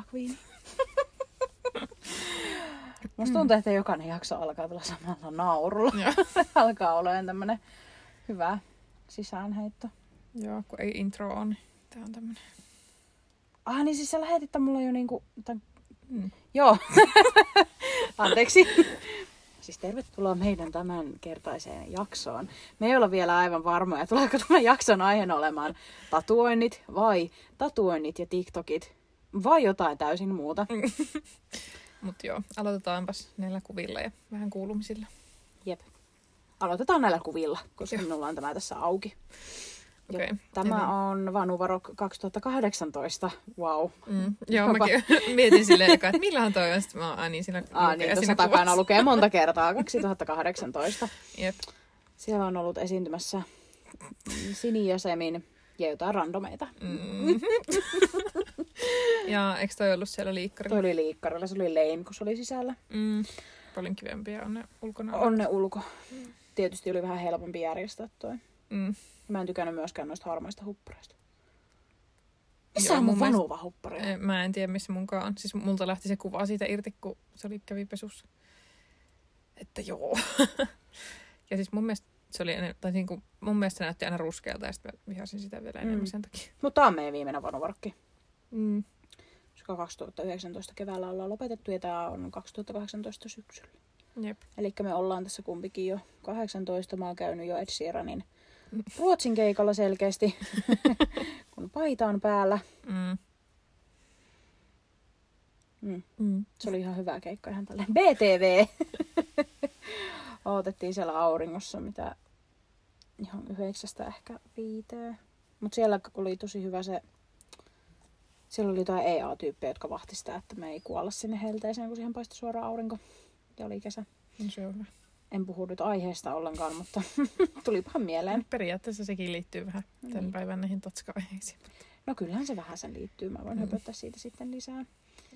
McQueen. Musta tuntuu, että jokainen jakso alkaa tulla samalla naurulla. Alkaa olemaan tämmönen hyvä sisäänheitto. Joo, kun ei intro on, niin tää on tämmönen. Ah niin siis sä lähetit että mulla jo niinku... Tämän... Mm. Joo. Anteeksi. Siis tervetuloa meidän tämän kertaiseen jaksoon. Me ei olla vielä aivan varmoja, tuleeko tämän jakson aiheena olemaan tatuoinnit vai tatuoinnit ja TikTokit vai jotain täysin muuta. Mut joo, aloitetaanpas näillä kuvilla ja vähän kuulumisilla. Jep. Aloitetaan näillä kuvilla, koska Joo. minulla on tämä tässä auki. Ja Okei. Tämä Eli- on Vanuvaro 2018. Wow. Mm. Joo, Jopa- mäkin mietin silleen, että milloin toi on, sitten mä oon, niin, siinä lukee niin, tuossa siinä takana kuvassa. lukee monta kertaa 2018. Jep. Siellä on ollut esiintymässä Sini ja Semin ja jotain randomeita. Mm. ja eikö toi ollut siellä liikkarilla? Toi oli liikkarilla, se oli lame, kun se oli sisällä. Mm. Paljon kivempiä on ne ulkona. On ne ulko. Tietysti oli vähän helpompi järjestää toi. Mm. Mä en tykännyt myöskään noista harmaista huppareista. Missä Joo, on mun mielestä- vanuva huppari? Eh, Mä en tiedä, missä munkaan on. Siis multa lähti se kuva siitä irti, kun se oli kävi pesussa. Että joo. ja siis mun mielestä se oli, tai niin kuin, mun mielestä se näytti aina ruskealta ja sitten mä vihasin sitä vielä enemmän Mm. sen takia. Mutta tää on meidän viimeinen vanuvarkki. Mm. Koska 2019 keväällä ollaan lopetettu ja tää on 2018 syksyllä. Jep. Eli me ollaan tässä kumpikin jo 18. Mä oon käynyt jo Ed Sheeranin Ruotsin keikalla selkeästi, kun paita on päällä. Mm. Mm. Mm. Se oli ihan hyvä keikka, ihan tälleen BTV. Otettiin siellä auringossa, mitä ihan yhdeksästä ehkä viiteen. Mutta siellä oli tosi hyvä se, siellä oli jotain EA-tyyppejä, jotka vahti sitä, että me ei kuolla sinne helteeseen, kun siihen paistoi suoraan aurinko. Ja oli kesä. No se on hyvä. En puhu nyt aiheesta ollenkaan, mutta tulipahan mieleen. Periaatteessa sekin liittyy vähän tämän Niin. päivän näihin tatska-aiheisiin. No kyllähän se vähän sen liittyy. Mä voin Mm. höpöttää siitä sitten lisää.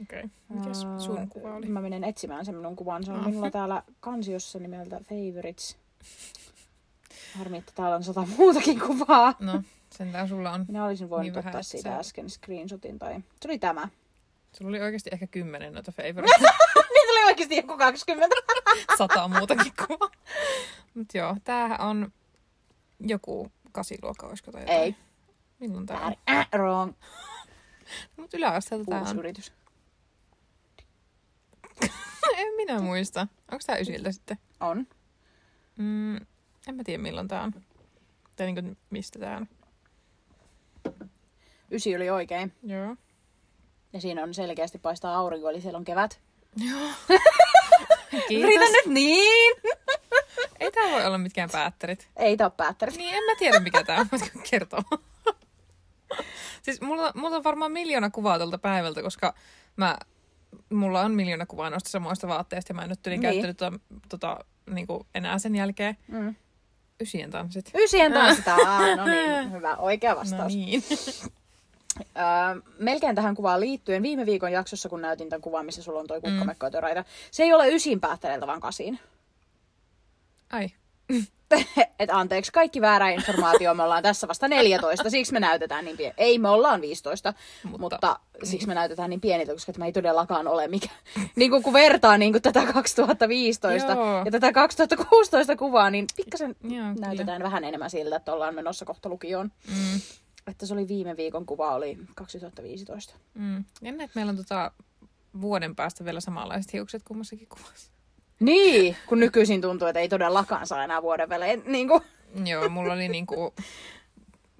Okei. Okay. Mikäs Ää, sun kuva oli? Mä menen etsimään sen minun kuvan. Se on Ah. minulla täällä kansiossa nimeltä Favorites. Harmi, että täällä on sata muutakin kuvaa. No, sentään sulla on. Minä olisin voinut Niin ottaa siitä sä- äsken screenshotin. Tai... Se oli tämä. Sulla oli oikeasti ehkä kymmenen noita favoriteita. Niitä oli oikeasti joku 20. Sata muutakin kuvaa. Mut joo, tämähän on joku kasiluokka, olisiko tai jotain? Ei. Milloin tää on? Äh, wrong. Mut yläasteelta tää Uusi on. yritys. en minä muista. Onko tää ysiltä sitten? On. Mm, en mä tiedä milloin tää on. Tai niinku mistä tää on. Ysi oli oikein. Joo. Ja siinä on selkeästi paistaa aurinko, eli siellä on kevät. Joo. Yritän nyt niin! Ei tää voi olla mitkään päättärit. Ei tää oo päättänyt. Niin, en mä tiedä mikä tää on, voitko kertoa? siis mulla, mulla on varmaan miljoona kuvaa tältä päivältä, koska mä, mulla on miljoona kuvaa noista samoista vaatteista ja mä en nyt Niin. käyttänyt tota, tota, niinku enää sen jälkeen. Mm. Ysien tanssit. Ysien tanssitaan. No niin, hyvä. Oikea No vastaus. niin. Öö, melkein tähän kuvaan liittyen, viime viikon jaksossa, kun näytin tämän kuvan, missä sulla on toi Mm. kukkamekkoitöraita, se ei ole ysin päättäneeltä, vaan kasin. Ai. Et anteeksi, kaikki väärä informaatio, me ollaan tässä vasta 14, siksi me näytetään niin pieni. Ei, me ollaan 15, mutta, Mutta- siksi me näytetään niin pieniltä, koska tämä ei todellakaan ole mikä. niin kuin kun vertaa niin kuin tätä 2015 Joo. ja tätä 2016 kuvaa, niin pikkasen Joo, kyllä. näytetään vähän enemmän siltä, että ollaan menossa kohta lukioon. Mm, Että se oli viime viikon kuva, oli 2015. mm. Jännä, että meillä on tota vuoden päästä vielä samanlaiset hiukset kummassakin kuvassa. Niin, kun nykyisin tuntuu, että ei todellakaan saa enää vuoden välein. Niin kuin. Joo, mulla oli niinku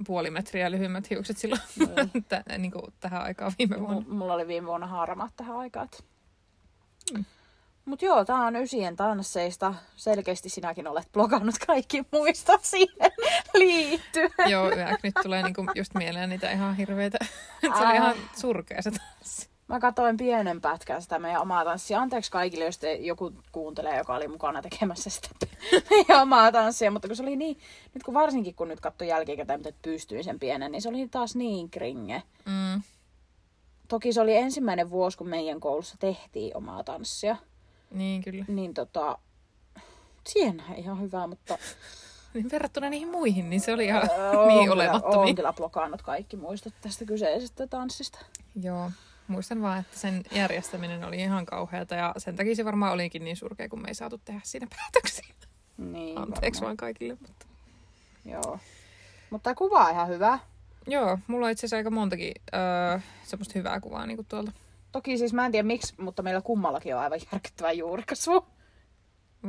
puoli metriä lyhyemmät hiukset silloin Niin. tä, niinku tähän aikaan viime vuonna. M- mulla oli viime vuonna harmaat tähän aikaan. Mm. Mut joo, tää on ysien tansseista. Selkeästi sinäkin olet blogannut kaikki muistot siihen liittyen. Joo, yäk, nyt tulee niinku just mieleen niitä ihan hirveitä. se oli ihan surkea se tanssi. Mä katsoin pienen pätkän sitä meidän omaa tanssia. Anteeksi kaikille, jos te joku kuuntelee, joka oli mukana tekemässä sitä meidän omaa tanssia. Mutta kun se oli niin, nyt kun varsinkin kun nyt katsoi jälkikäteen, että pystyin sen pienen, niin se oli taas niin kringe. Mm. Toki se oli ensimmäinen vuosi, kun meidän koulussa tehtiin omaa tanssia. Niin kyllä. Niin tota, siihen ihan hyvä, mutta Niin verrattuna niihin muihin, niin se oli ihan Öö, niin olemattomia. Oon kyllä blokannut kaikki muistot tästä kyseisestä tanssista. Joo. Muistan vaan, että sen järjestäminen oli ihan kauheata ja sen takia se varmaan olikin niin surkea, kun me ei saatu tehdä siinä päätöksiä. Niin, Anteeksi varmaan. vaan kaikille. Mutta... Joo. Mutta tämä kuva on ihan hyvä. Joo, mulla on itse asiassa aika montakin öö, semmoista hyvää kuvaa niin tuolta. Toki siis mä en tiedä miksi, mutta meillä kummallakin on aivan järkyttävä juurikasvu.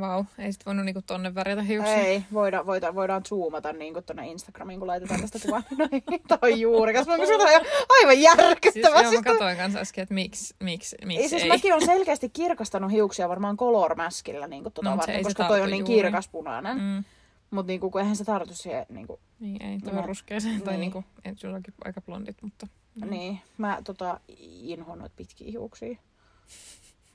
Vau, ei sit voinut niinku tonne värjätä hiuksia. Ei, voida, voida, voidaan zoomata niin tuonne Instagramiin, kun laitetaan tästä kuvaa. Noin, toi juurikasvu. Mä sanoin, aivan Siis, järkyttävä. joo, mä katsoin kanssa äsken, että miksi, miksi, miksi Ei, siis ei. mäkin on selkeästi kirkastanut hiuksia varmaan color maskilla, niin tuota No, mut varten, koska toi on niin juuri. kirkaspunainen. Mm. Mm, Mutta niin kun eihän se tartu siihen, niin kuin, niin ei, toi No, on ruskeeseen. Tai niin. niinku, et sullakin aika blondit, mutta... mm. niin. Mä tota, inhoan noita pitkiä hiuksia.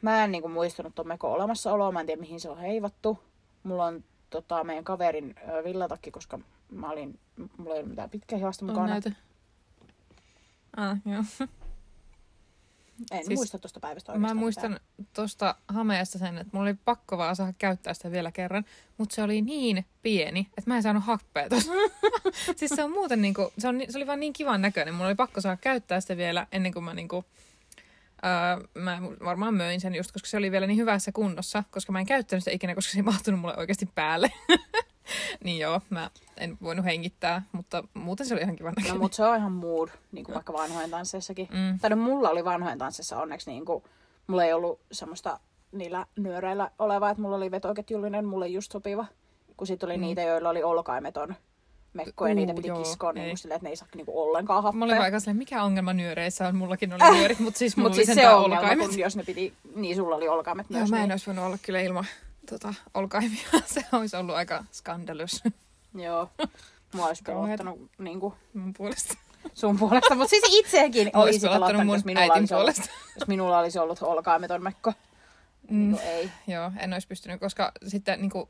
Mä en niin kuin, muistanut ton mekon olemassaoloa, mä en tiedä mihin se on heivattu. Mulla on tota, meidän kaverin ö, villatakki, koska mä olin, mulla ei ollut mitään pitkää hihasta On mukana. näytä. Ah, joo. En Siis muista tuosta päivästä Mä oikeastaan muistan tuosta hameesta sen, että mulla oli pakko vaan saada käyttää sitä vielä kerran, mutta se oli niin pieni, että mä en saanut happea tuossa. siis se on muuten niinku, se, on, se oli vaan niin kivan näköinen. Mulla oli pakko saada käyttää sitä vielä ennen kuin mä niinku, öö, mä varmaan möin sen just, koska se oli vielä niin hyvässä kunnossa, koska mä en käyttänyt sitä ikinä, koska se ei mahtunut mulle oikeasti päälle. niin joo, mä en voinut hengittää, mutta muuten se oli ihan kivan No mutta se on ihan mood, niin kuin vaikka vanhojen tansseissakin. Mm. Tai no mulla oli vanhojen tansseissa onneksi niin kuin, mulla ei ollut semmoista niillä nyöreillä olevaa, että mulla oli vetoketjullinen, mulle just sopiva. Kun sit oli mm. niitä, joilla oli olkaimeton mekko ja Uu, niitä piti joo, kiskoa niin silleen, että ne ei saa niin kuin ollenkaan happea. Mä olin aika silleen, mikä ongelma nyöreissä on? Mullakin oli nyörit, mutta siis mulla Mutta oli siis se ongelma, olkaimet. kun jos ne piti, niin sulla oli olkaimet Joo, myös. mä en niin. olisi voinut olla kyllä ilman tota, olkaimia. Se olisi ollut aika skandalous Joo. Mua olisi pelottanut niin kuin mun puolesta. sun puolesta, mutta siis itseäkin Olisi pelottanut mun jos minulla, olisi ollut, jos minulla olisi ollut olkaimeton mekko. Mm, Niin ei. joo, en olisi pystynyt, koska sitten niin kuin,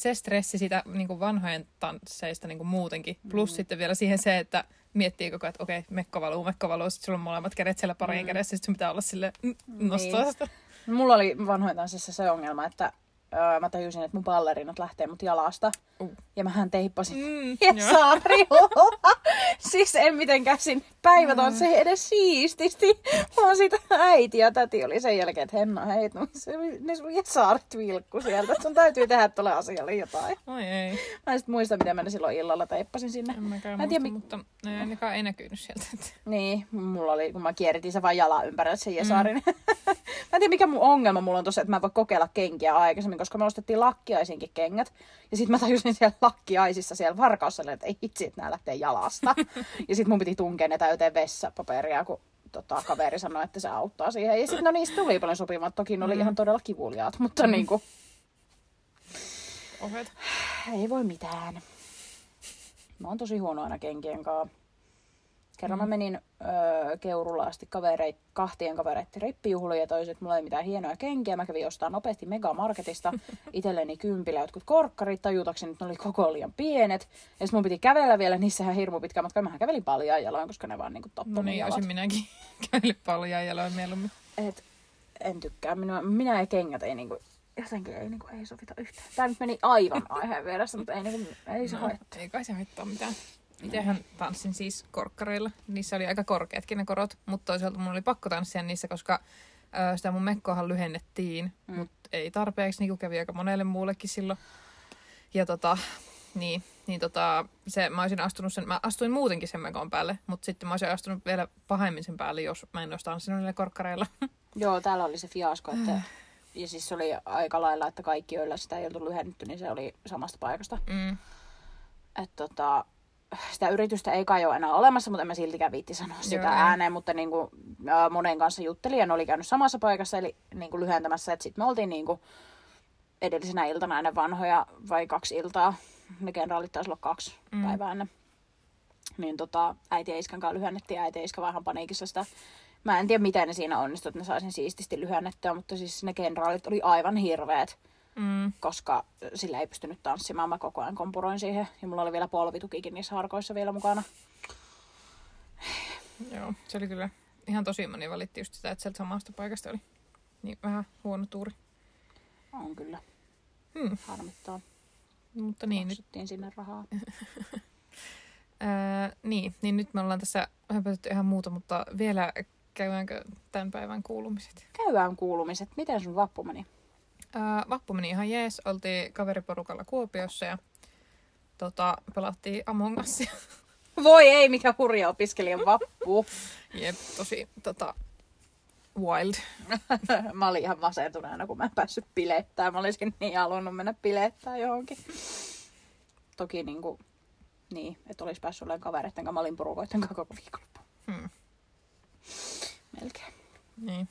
se stressi sitä niin kuin vanhojen tansseista niin kuin muutenkin. Plus Mm. sitten vielä siihen se, että miettii koko ajan, että okei, mekko valuu, mekko valuu. Sitten sulla on molemmat kädet siellä parien Mm. kädessä. Sitten sun pitää olla sille nostaa Niin. sitä. Mulla oli vanhojen tanssissa se ongelma, että öö, mä tajusin, että mun ballerinat lähtee mut jalasta. Uh. Ja mähän teippasin Mm. Jesarilla. siis en mitenkään siinä päivätanssi mm. edes siististi. Vaan sitä äiti ja täti oli sen jälkeen, että Henna, hei, no, se, ne sun Jesarit vilkku sieltä. Sun täytyy tehdä tuolle asialle jotain. Oi ei, Mä en sit muista, miten mä ne silloin illalla teippasin sinne. en mäkään Mä en tiedä, muista, mutta ne ainakaan ei näkynyt sieltä. Niin, mulla oli, kun mä kierritin se vaan jalan ympärillä sen Jesarin. Mm. mä en tiedä, mikä mun ongelma mulla on tossa, että mä en voi kokeilla kenkiä aikaisemmin, koska me ostettiin lakkiaisinkin kengät. Ja sit mä tajusin siellä lakkiaisissa siellä varkaussalle, että ei hitsi, että nää lähtee jalasta. ja sit mun piti tunkea ne täyteen vessapaperia, kun tota, kaveri sanoi, että se auttaa siihen. Ja sit no niistä tuli paljon sopivat. Toki ne oli Mm. ihan todella kivuliaat, mutta mm. niinku, Ohet. ei voi mitään. Mä oon tosi huono aina kenkien kanssa. Kerran mm. mä menin öö, Keurulla asti kavereit, kahtien kavereiden rippijuhliin ja toiset, mulla ei mitään hienoja kenkiä. Mä kävin ostaa nopeasti Megamarketista itselleni kympillä jotkut korkkarit tajutakseni, että ne oli koko liian pienet. Ja sit mun piti kävellä vielä niissähän hirmu pitkä matka. Mähän kävelin paljon jaloin, koska ne vaan niinku tappoi No niin, olisin minäkin käynyt paljon jaloin mieluummin. Et, en tykkää. Minä, minä ja kengät ei niinku, jotenkin ei, niinku, ei sovita yhtään. Tää nyt meni aivan aiheen vieressä, mutta ei, niinku, ei se No, haittaa. ei kai se haittaa mitään. Itsehän tanssin siis korkkareilla. Niissä oli aika korkeatkin ne korot, mutta toisaalta mun oli pakko tanssia niissä, koska ö, sitä mun mekkoahan lyhennettiin, mm. Mutta ei tarpeeksi, niin kuin kävi aika monelle muullekin silloin. Ja tota, niin, niin tota, se, mä olisin astunut sen, mä astuin muutenkin sen mekon päälle, mutta sitten mä olisin astunut vielä pahemmin sen päälle, jos mä en olisi tanssinut niillä korkkareilla. Joo, täällä oli se fiasko, että ja siis se oli aika lailla, että kaikki, joilla sitä ei oltu lyhennetty, niin se oli samasta paikasta. Mm. Et tota, sitä yritystä ei kai ole enää olemassa, mutta en mä siltikään viitti sanoa sitä Joo, ääneen, mutta niin kuin, ää, monen kanssa juttelin ja ne oli käynyt samassa paikassa, eli niin kuin lyhentämässä, että sitten me oltiin niin kuin edellisenä iltana ennen vanhoja vai kaksi iltaa, ne kenraalit taisi olla kaksi Mm. päivää ennen. Niin tota, äiti ja iskän kanssa lyhennettiin äiti ja iskä vähän paniikissa sitä. Mä en tiedä, miten ne siinä onnistu, että ne saisin siististi lyhennettyä, mutta siis ne kenraalit oli aivan hirveät Mm. koska sillä ei pystynyt tanssimaan. Mä koko ajan kompuroin siihen. Ja mulla oli vielä polvitukikin niissä harkoissa vielä mukana. Joo, se oli kyllä ihan tosi moni valitti just sitä, että sieltä samasta paikasta oli niin vähän huono tuuri. On kyllä. Hmm. Harmittaa. Mutta niin, nyt Maksuttiin sinne rahaa. Niin, niin nyt me ollaan tässä höpötetty ihan muuta, mutta vielä käydäänkö tämän päivän kuulumiset? Käydään kuulumiset. Miten sun vappu meni? Ää, vappu meni ihan jees. Oltiin kaveriporukalla Kuopiossa ja tota, pelattiin Among Usia. Voi ei, mikä hurja opiskelijan vappu. Jep, tosi tota, wild. mä olin ihan masentuneena, kun mä en päässyt bilettää. Mä olisin niin halunnut mennä bilettää johonkin. Toki niin kuin, niin, että olisi päässyt olemaan kavereiden kanssa. Mä olin porukoiden kanssa koko viikonloppu. Hmm. Melkein. Niin.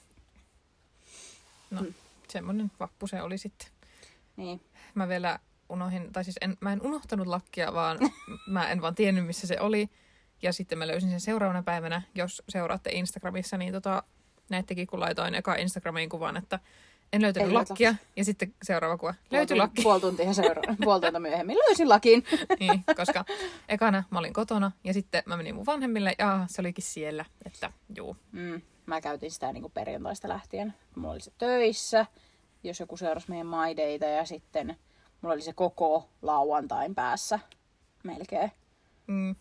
No, Hmm. Semmonen vappu se oli sitten. Niin. Mä vielä unohin, tai siis en, mä en unohtanut lakkia, vaan mä en vaan tiennyt, missä se oli. Ja sitten mä löysin sen seuraavana päivänä, jos seuraatte Instagramissa, niin tota, näettekin, kun laitoin eka Instagramiin kuvan, että en löytänyt Ei lakkia. Ja sitten seuraava kuva, löytyi lakki. Puoli tuntia, seura- puoli tuntia myöhemmin löysin lakin. niin, koska ekana mä olin kotona ja sitten mä menin mun vanhemmille ja se olikin siellä, että juu. Mm, mä käytin sitä niin kuin perjantaista lähtien. Mulla oli se töissä, jos joku seurasi meidän maideita ja sitten mulla oli se koko lauantain päässä melkein. Mm.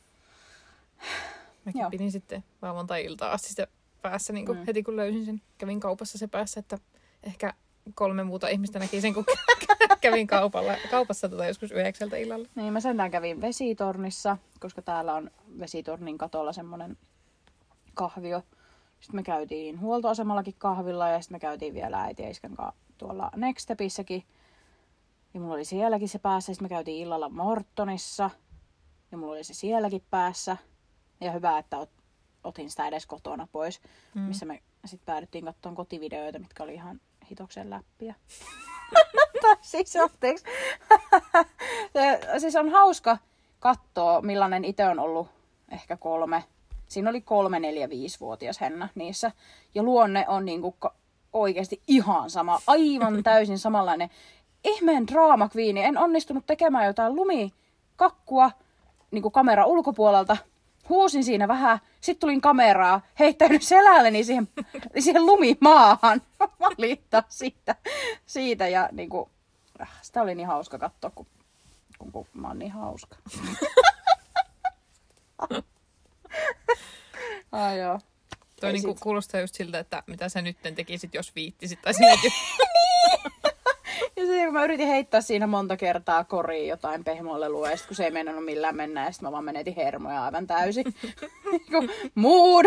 Mäkin Joo. pidin sitten lauantai-iltaa asti sitä päässä niin kuin Mm. heti kun löysin sen. Kävin kaupassa se päässä, että ehkä kolme muuta ihmistä näki sen, kun kävin kaupalla, kaupassa tota joskus yhdeksältä illalla. Niin mä sentään kävin vesitornissa, koska täällä on vesitornin katolla semmonen kahvio. Sitten me käytiin huoltoasemallakin kahvilla ja sitten me käytiin vielä äiti ja iskän kanssa tuolla Next Stepissäkin. Ja mulla oli sielläkin se päässä. Sitten me käytiin illalla Mortonissa. Ja mulla oli se sielläkin päässä. Ja hyvä, että ot, otin sitä edes kotona pois. Mm. Missä me sitten päädyttiin katsomaan kotivideoita, mitkä oli ihan hitoksen läppiä. siis anteeksi. Se, siis on hauska katsoa, millainen itse on ollut ehkä kolme. Siinä oli kolme, neljä, viisivuotias Henna niissä. Ja luonne on niinku ka- oikeasti ihan sama. Aivan täysin samanlainen. Ihmeen draama queen. En onnistunut tekemään jotain lumikakkua niinku kamera ulkopuolelta. Huusin siinä vähän, sitten tulin kameraa, heittäydyn selälleni siihen, siihen lumimaahan. Valittaa siitä, siitä ja niinku, äh, sitä oli niin hauska katsoa, kun, kun, kun mä oon niin hauska. Ai joo. Toi niinku sit- kuulostaa just siltä, että mitä sä nyt tekisit, jos viittisit. Tai sinä, Ja se, kun mä yritin heittää siinä monta kertaa koriin jotain pehmolelua, ja sit kun se ei mennä millään mennä, ja sit mä vaan menetin hermoja aivan täysin. Niinku, Mood!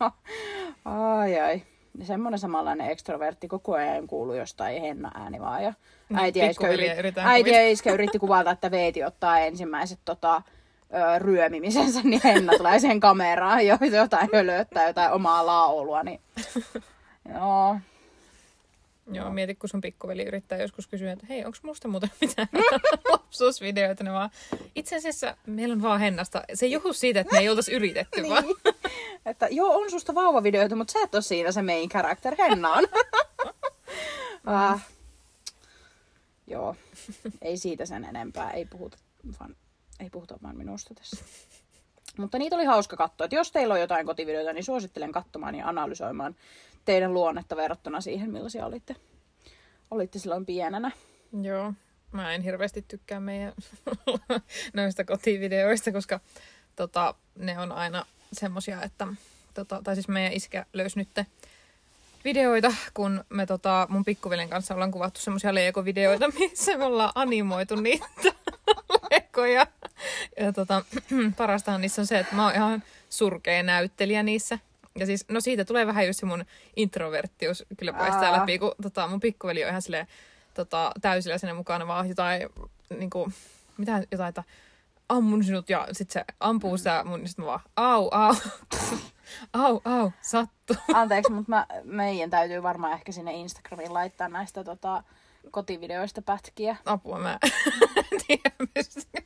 Ja, ai ai. Ja semmonen samanlainen ekstrovertti koko ajan kuuluu jostain henna ääni vaan. Ja Niin, äiti, ja iskä yritti, äiti ja yritti kuvata, että Veeti ottaa ensimmäiset tota, ö, ryömimisensä, niin Henna tulee siihen kameraan jo jotain hölöttää, jotain omaa laulua. Niin... Joo, Joo, mieti, kun sun pikkuveli yrittää joskus kysyä, että hei, onko musta muuten mitään lapsuusvideoita? Ne vaan, itse asiassa meillä on vaan Hennasta. Se ei johdu siitä, että me ei oltaisi yritetty, vaan Niin. Että joo, on susta vauvavideoita, mutta sä et ole siinä se main character, Henna on. ah. Joo, ei siitä sen enempää, ei puhuta vaan, ei puhuta vaan minusta tässä. Mutta niitä oli hauska katsoa. Että jos teillä on jotain kotivideoita, niin suosittelen katsomaan ja analysoimaan teidän luonnetta verrattuna siihen, millaisia olitte, olitte silloin pienenä. Joo, mä en hirveästi tykkää meidän noista kotivideoista, koska tota, ne on aina semmosia, että, tota, tai siis meidän iskä löysi nyt videoita, kun me tota, mun pikkuveljen kanssa ollaan kuvattu semmosia Lego-videoita, missä me ollaan animoitu niitä Legoja. Ja tota, parastahan niissä on se, että mä oon ihan surkea näyttelijä niissä. Ja siis, no siitä tulee vähän just se mun introverttius kyllä paistaa Aa. läpi, kun tota, mun pikkuveli on ihan silleen tota, täysillä sinne mukana vaan jotain, niinku, mitä jotain, että ammun sinut ja sit se ampuu sitä mun, sit mä vaan au, au, au, au, sattu. Anteeksi, mutta mä, meidän täytyy varmaan ehkä sinne Instagramiin laittaa näistä tota, kotivideoista pätkiä. Apua mä en tiedä, mistä.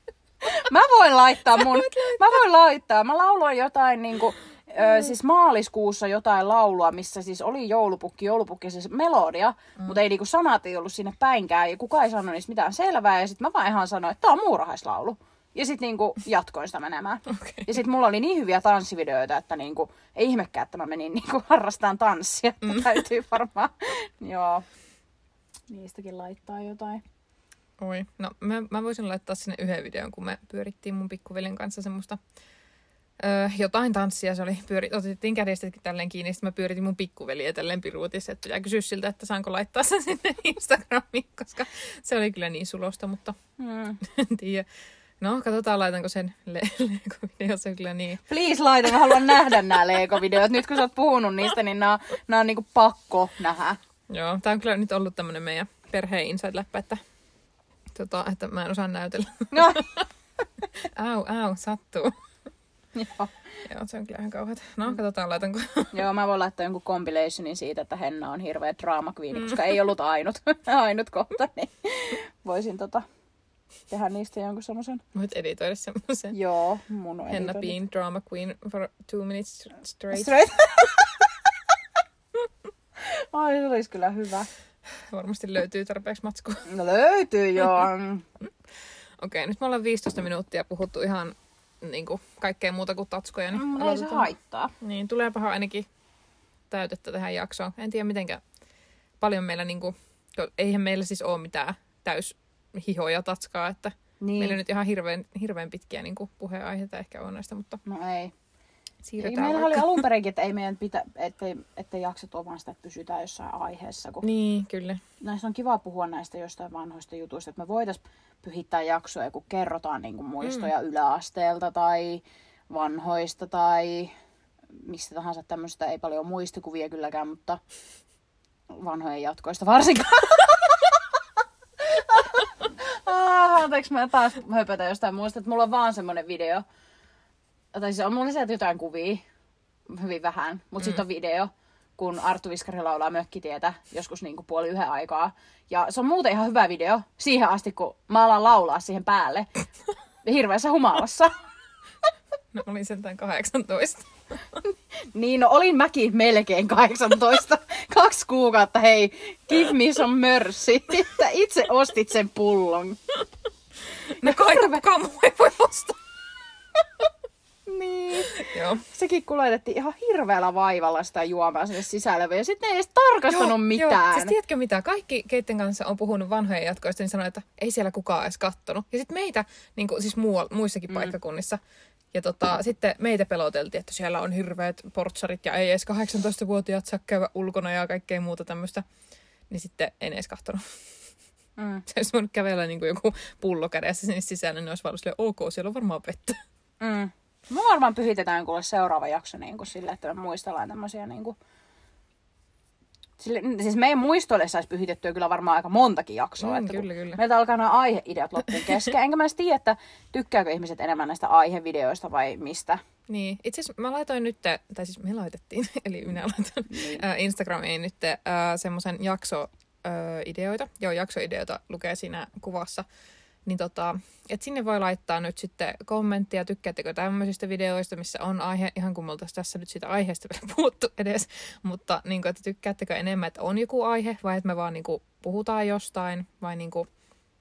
Mä voin laittaa mun, mä voin laittaa. Mä lauloin jotain niinku, ö, siis maaliskuussa jotain laulua, missä siis oli joulupukki, joulupukki siis melodia, mm. mutta ei niinku sanat ei ollut sinne päinkään ja kukaan ei sanonut niistä mitään selvää ja sit mä vaan ihan sanoin, että tää on muurahaislaulu. Ja sit niinku jatkoin sitä menemään. Okay. Ja sit mulla oli niin hyviä tanssivideoita, että niinku, ei ihmekään, että mä menin niinku harrastaan tanssia. Mm. Täytyy varmaan, joo, niistäkin laittaa jotain. Oi. No mä, mä voisin laittaa sinne yhden videon, kun me pyörittiin mun pikkuveljen kanssa semmoista Öö, jotain tanssia se oli. Pyöri, otettiin kädestäkin tälleen kiinni, sitten mä pyöritin mun pikkuveliä tälleen piruutissa, että pitää kysyä siltä, että saanko laittaa sen sinne Instagramiin, koska se oli kyllä niin sulosta, mutta Mm. en tiedä. No, katsotaan, laitanko sen le- Lego-video, se on kyllä niin. Please laita, mä haluan nähdä nämä Lego-videot. Nyt kun sä oot puhunut niistä, niin nämä, nämä on niinku pakko nähdä. Joo, tää on kyllä nyt ollut tämmönen meidän perheen inside-läppä, että, tota, että mä en osaa näytellä. No, Au, au, sattuu. joo. Joo, se on kyllä ihan kauheata. No, katsotaan, laitanko. joo, mä voin laittaa jonkun compilationin siitä, että Henna on hirveä drama queen, koska ei ollut ainut, ainut kohta, niin voisin tota, tehdä niistä jonkun semmoisen. Voit editoida semmoisen. Joo, mun on Henna editoinut. being drama queen for two minutes straight. Straight. Ai, se olisi kyllä hyvä. Varmasti löytyy tarpeeksi matskua. No löytyy joo. Okei, nyt me ollaan 15 minuuttia puhuttu ihan niin kuin, kaikkea muuta kuin tatskoja. Niin, Mutta ei se haittaa. Niin, tuleepahan ainakin täytettä tähän jaksoon. En tiedä mitenkä paljon meillä, niin kuin, eihän meillä siis ole mitään täys hihoja tatskaa, että Niin. meillä nyt ihan hirveän, hirveän pitkiä niin kuin, puheenaiheita ehkä on näistä, mutta No ei. Ei, siirretään meillä oli vaikka. alun perinkin, että ei meidän pitä, ettei, ettei jaksot ole vaan sitä, että pysytään jossain aiheessa. Kun Niin, kyllä. näistä on kiva puhua näistä jostain vanhoista jutuista, että me voitaisiin pyhittää jaksoja, kun kerrotaan niin kuin muistoja mm. yläasteelta tai vanhoista tai mistä tahansa tämmöistä. Ei paljon muistikuvia kylläkään, mutta vanhojen jatkoista varsinkaan. ah, anteeksi, mä taas höpötän jostain muusta, että mulla on vaan semmonen video. Tai siis on mulla sieltä jotain kuvia, hyvin vähän, mutta mm. sitten on video, kun Arttu Viskari laulaa Mökkitietä joskus niin kuin puoli yhden aikaa. Ja se on muuten ihan hyvä video siihen asti, kun mä alan laulaa siihen päälle. Hirveässä humalassa. No, olin sentään 18. Niin, no olin mäkin melkein 18. Kaksi kuukautta, hei, give me some mercy. Että itse ostit sen pullon. No kai kukaan muu ei voi ostaa. Niin. Joo. Sekin kuljetettiin ihan hirveällä vaivalla sitä juomaa sinne sisälle. Ja sitten ei edes tarkastanut mitään. Siis tiedätkö mitä? Kaikki, keitten kanssa on puhunut vanhojen jatkoista, niin sanoo, että ei siellä kukaan edes kattonut. Ja sitten meitä, niin kuin, siis muu, muissakin mm. paikkakunnissa, ja tota, sitten meitä peloteltiin, että siellä on hirveät portsarit ja ei edes 18-vuotiaat saa käydä ulkona ja kaikkea muuta tämmöistä. Niin sitten en edes kahtonut. Mm. Se olisi voinut kävellä niin kuin joku pullo kädessä sinne sisään, niin ne olisi vaan silleen, ok, siellä on varmaan vettä. Mm. Me varmaan pyhitetään kuule seuraava jakso niin kuin sille, että me muistellaan tämmöisiä niin kuin... Sille, siis meidän muistoille saisi pyhitettyä kyllä varmaan aika montakin jaksoa. Mm, että kyllä, kyllä. Meiltä alkaa nämä aiheideat loppuun kesken. Enkä mä edes tiedä, että tykkääkö ihmiset enemmän näistä aihevideoista vai mistä. Niin, itse asiassa mä laitoin nyt, tai siis me laitettiin, eli minä laitoin Niin. äh, Instagramiin nyt äh, semmoisen jaksoideoita. Joo, jaksoideoita lukee siinä kuvassa. Niin tota, et sinne voi laittaa nyt sitten kommenttia, tykkäättekö tämmöisistä videoista, missä on aihe, ihan kun me tässä nyt siitä aiheesta vielä puhuttu edes, mutta niin kuin, että tykkäättekö enemmän, että on joku aihe vai että me vaan niin kuin, puhutaan jostain vai niin kuin,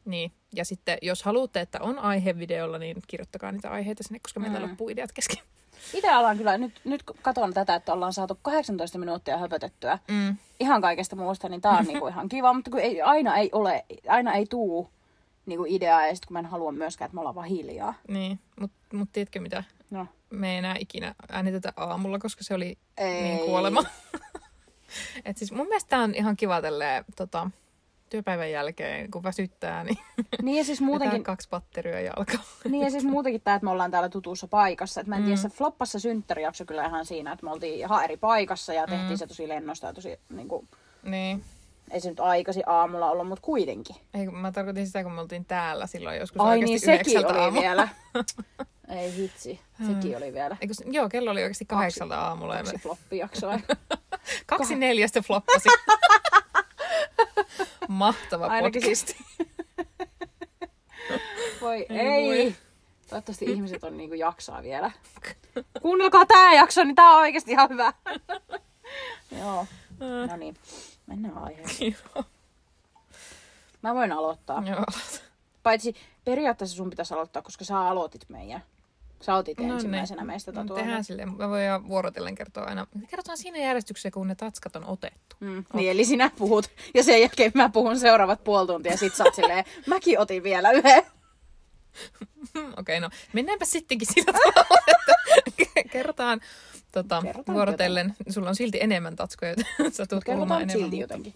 niin. Ja sitten jos haluatte, että on aihe videolla, niin kirjoittakaa niitä aiheita sinne, koska meillä Mm. loppuu ideat kesken. Itse alan kyllä, nyt, nyt kun katon tätä, että ollaan saatu 18 minuuttia höpötettyä Mm. ihan kaikesta muusta, niin tää on niinku ihan kiva. Mutta kun ei, aina ei ole, aina ei tuu niinku ideaa ja sitten kun mä en halua myöskään, että me ollaan vaan hiljaa. Niin, mutta mut tiedätkö mitä? No. Me ei enää ikinä äänitetä aamulla, koska se oli Ei. niin kuolema. Et siis mun mielestä on ihan kiva tälleen, tota, työpäivän jälkeen, kun väsyttää, niin Niin ja siis muutenkin... kaksi patteria ja alkaa. niin ja siis muutenkin tää, että me ollaan täällä tutussa paikassa. Et mä en Mm. tiedä, se floppassa synttärijakso kyllä ihan siinä, että me oltiin ihan eri paikassa ja tehtiin Mm. se tosi lennosta ja tosi, niinku, Niin. Ei se nyt aikaisin aamulla ollut, mutta kuitenkin. Ei, mä tarkoitin sitä, kun me oltiin täällä silloin joskus Ai niin, sekin oli aamulla. vielä. ei vitsi, sekin oli vielä. Eikö, joo, kello oli oikeasti kahdeksalta aamulla. ja Kaksi me- floppijaksoa. Kaksi neljästä floppasi. Mahtava Ainakin podcast. siis. Voi Ei ei. Toivottavasti ihmiset on niinku jaksaa vielä. Kuunnelkaa tää jakso, niin tää on oikeasti ihan hyvä. Joo. No niin, mennään aiheeseen. Joo. Mä voin aloittaa. Joo. Paitsi periaatteessa sun pitäisi aloittaa, koska sä aloitit meidän. Sä otit No ensimmäisenä niin. meistä No, tatuoinnin. tehdään silleen. Mä voin vuorotellen kertoa aina. Kerrotaan siinä järjestyksessä, kun ne tatskat on otettu. Mm, niin, eli sinä puhut, ja sen jälkeen mä puhun seuraavat puoli tuntia, ja sit sä oot silleen, mäkin otin vielä yhden. Okei, okay, no mennäänpä sittenkin sillä tavalla, että kerrotaan tota, Kerrotaan vuorotellen. Sulla on silti enemmän tatskoja, joten sä tulet kuulemaan enemmän. silti jotenkin.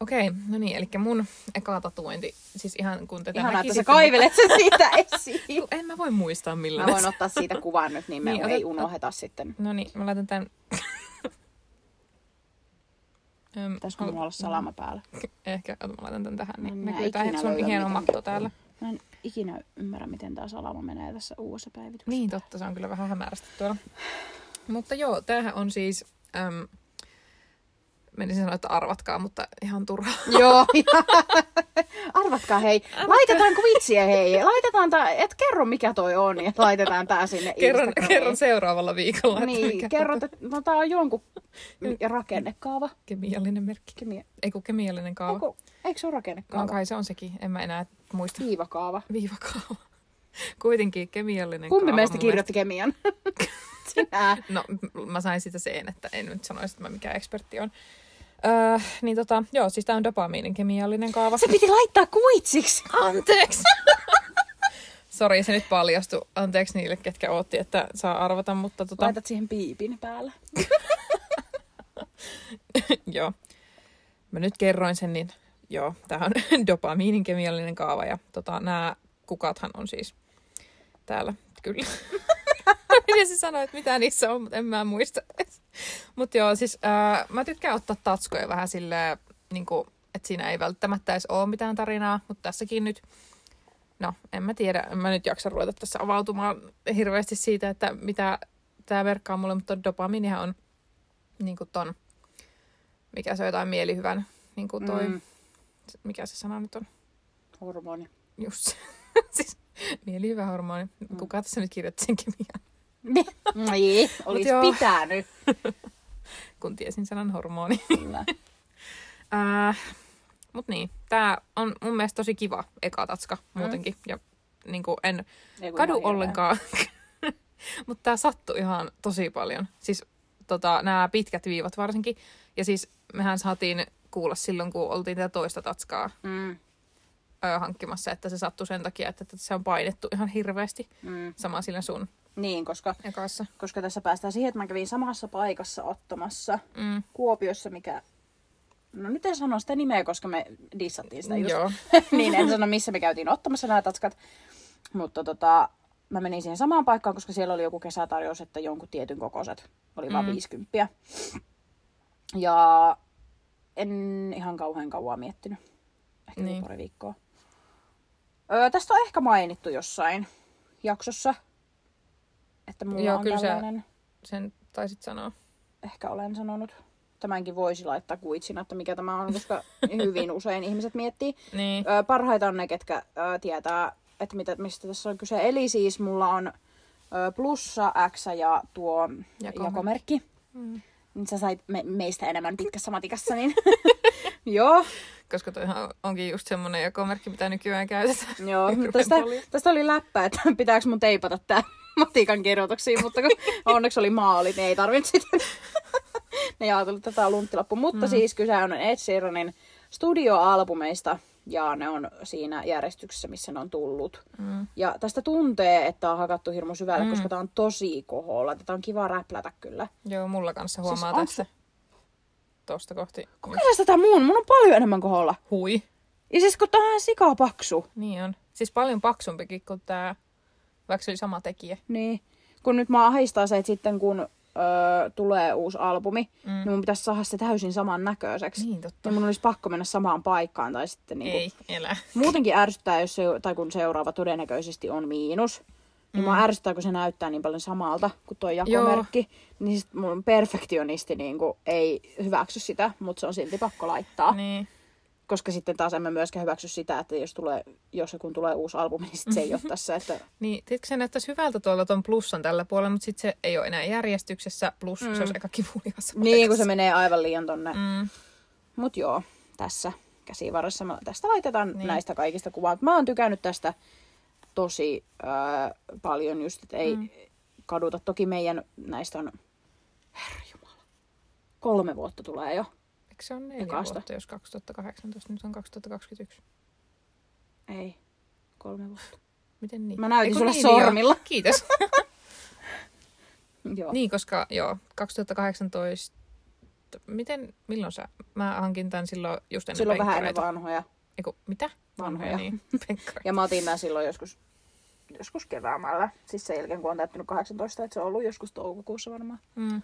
Okei, no niin, eli mun eka tatuointi, siis ihan kun tätä Ihanaa, että sä kaivelet sen siitä esiin. En mä voi muistaa Mä millään. voin ottaa siitä kuvan nyt, niin me Niin, ei unoheta sitten. No niin, mä laitan tän... Öm, Pitäisikö mulla olla salama päällä? Ehkä, mä laitan tän tähän, Mä niin näe näkyy ikinä sun hieno matto täällä. Mä en ikinä ymmärrä, miten tää salama menee tässä uudessa päivityksessä. Niin totta, se on kyllä vähän hämärästi tuolla. Mutta joo, tämähän on siis... Äm, menisin sanoa, että arvatkaa, mutta ihan turhaa. Joo. Arvatkaa hei. Laitetaanko vitsiä hei? Laitetaan tää, et kerro mikä toi on ja laitetaan tää sinne kerron, kerron seuraavalla viikolla. Niin, kerrot, että no, tää on jonkun rakennekaava. Kemiallinen merkki. Kemia. Ei kun kemiallinen kaava. Eiku, eikö se ole No rakennekaava? kai se on sekin, en mä enää muista. Viivakaava. Viivakaava. Kuitenkin kemiallinen Kumpi kaava meistä mun kirjoitti kemian? Sinä. No, mä sain sitä sen, että en nyt sanoisi, että mä mikä ekspertti on. Öö, niin tota, joo, siis tää on dopamiinin kemiallinen kaava. Se piti laittaa kuitsiksi. Anteeksi! Sori, se nyt paljastui. Anteeksi niille, ketkä ootti, että saa arvata, mutta tota, Laitat siihen piipin päällä. joo. Mä nyt kerroin sen, niin joo, tää on dopamiinin kemiallinen kaava ja tota, nämä kukathan on siis täällä, kyllä. Miten se sanoi, että mitä niissä on, mutta en mä muista. mutta joo, siis ää, mä tykkään ottaa tatskoja vähän silleen, niin kuin, että siinä ei välttämättä edes ole mitään tarinaa, mutta tässäkin nyt, no en mä tiedä, en mä nyt jaksa ruveta tässä avautumaan hirveästi siitä, että mitä tämä verkkaa mulle, mutta dopaminihan on niin kuin ton, mikä se on jotain mielihyvän, niin kuin toi, mm. Mikä se sana nyt on, hormoni. just siis mielihyvä hormoni. Kuka tässä nyt kirjoitti sen kemian, Niin, olisi pitänyt. kun tiesin sanan hormoni. Kyllä. Äh, mut niin, tää on mun mielestä tosi kiva eka tatska muutenkin. Ja niin kuin en Ei kadu ollenkaan. Mutta tää sattui ihan tosi paljon. Siis tota, nämä pitkät viivat varsinkin. Ja siis mehän saatiin kuulla silloin, kun oltiin tätä toista tatskaa Mm, ö, hankkimassa, että se sattui sen takia, että se on painettu ihan hirveästi. mm. Sama sillä sun Niin, koska, ekassa. koska tässä päästään siihen, että mä kävin samassa paikassa ottamassa Mm. Kuopiossa, mikä... No nyt en sano sitä nimeä, koska me dissattiin sitä just. Joo. niin en sano, missä me käytiin ottamassa nämä tatskat. Mutta tota, mä menin siihen samaan paikkaan, koska siellä oli joku kesätarjous, että jonkun tietyn kokoiset. Oli vaan Mm. 50. Ja en ihan kauhean kauan miettinyt. Ehkä niin. pari viikkoa. Öö, tästä on ehkä mainittu jossain jaksossa. Että mulla Joo, on kyllä tällainen, Sen taisit sanoa. ehkä olen sanonut. Tämänkin voisi laittaa kuitsina, että mikä tämä on, koska hyvin usein ihmiset miettii. Niin. Ö, parhaita on ne, ketkä ö, tietää, että mitä, mistä tässä on kyse. Eli siis mulla on ö, plussa, X ja tuo jakomerkki. jakomerkki. Mm. Niin sä sait me, meistä enemmän pitkässä matikassa, niin joo. Koska toihan onkin just semmonen jakomerkki, mitä nykyään käytetään. joo. Tästä, tästä oli läppä, että pitääkö mun teipata tää matikan kirjoituksiin, mutta kun onneksi oli maalit, niin ei tarvinnut sitten ne jaotellut tätä lunttilappu. Mutta mm. siis kyse on Ed Sheeranin studioalbumeista ja ne on siinä järjestyksessä, missä ne on tullut. Mm. Ja tästä tuntee, että on hakattu hirmu syvälle, Mm. koska tää on tosi koholla. Tätä on kiva räplätä kyllä. Joo, mulla kanssa huomaa Siis siis onks tässä. Tosta kohti. Kokeillaan tätä muun, mun on paljon enemmän koholla. Hui. Ja siis kun tää on sikaa paksu, Niin on. Siis paljon paksumpikin kuin tää, vaikka se oli sama tekijä. niin kun nyt mä ahistaa se, että sitten kun öö, tulee uusi albumi, Mm. niin mun pitäisi saada se täysin saman näköiseksi. Niin totta. Ja mun olisi pakko mennä samaan paikkaan tai sitten niinku... Ei, elä. Muutenkin ärsyttää, jos se, tai kun seuraava todennäköisesti on miinus. Niin mm. mua ärsyttää, kun se näyttää niin paljon samalta kuin tuo jakomerkki. Joo. Niin sit mun perfektionisti niin kuin, ei hyväksy sitä, mutta se on silti pakko laittaa. Niin. Koska sitten taas emme myöskään hyväksy sitä, että jos, tulee, jos kun tulee uusi albumi, niin sit se ei ole tässä. Että... Niin, tiedätkö, se näyttäisi hyvältä tuolla ton plussan tällä puolella, mutta sitten se ei ole enää järjestyksessä, plus mm. se olisi aika kivulias. niin, kun se menee aivan liian tonne. Mm. Mm. Mut joo, tässä käsivarressa. Mä- Tästä laitetaan Niin. näistä kaikista kuvaa. Mä oon tykännyt tästä tosi öö, paljon just, että ei Mm. mm. kaduta. Toki meidän näistä on, herra jumala, kolme vuotta tulee jo. Eikö se on neljä Ekasta. vuotta, jos 2018, nyt on 2021? Ei, kolme vuotta. Miten niin? Mä näytin Eiku sulle niin, niin joo. sormilla. Kiitos. Joo. Niin, koska joo, 2018, miten, milloin sä, mä hankin tän silloin just ennen Silloin vähän ennen vanhoja. Eiku, mitä? Vanhoja. niin, penkkareita. Ja mä otin nää silloin joskus, joskus keväämällä. Siis sen jälkeen, kun on täyttänyt 18, että se on ollut joskus toukokuussa varmaan. Mm.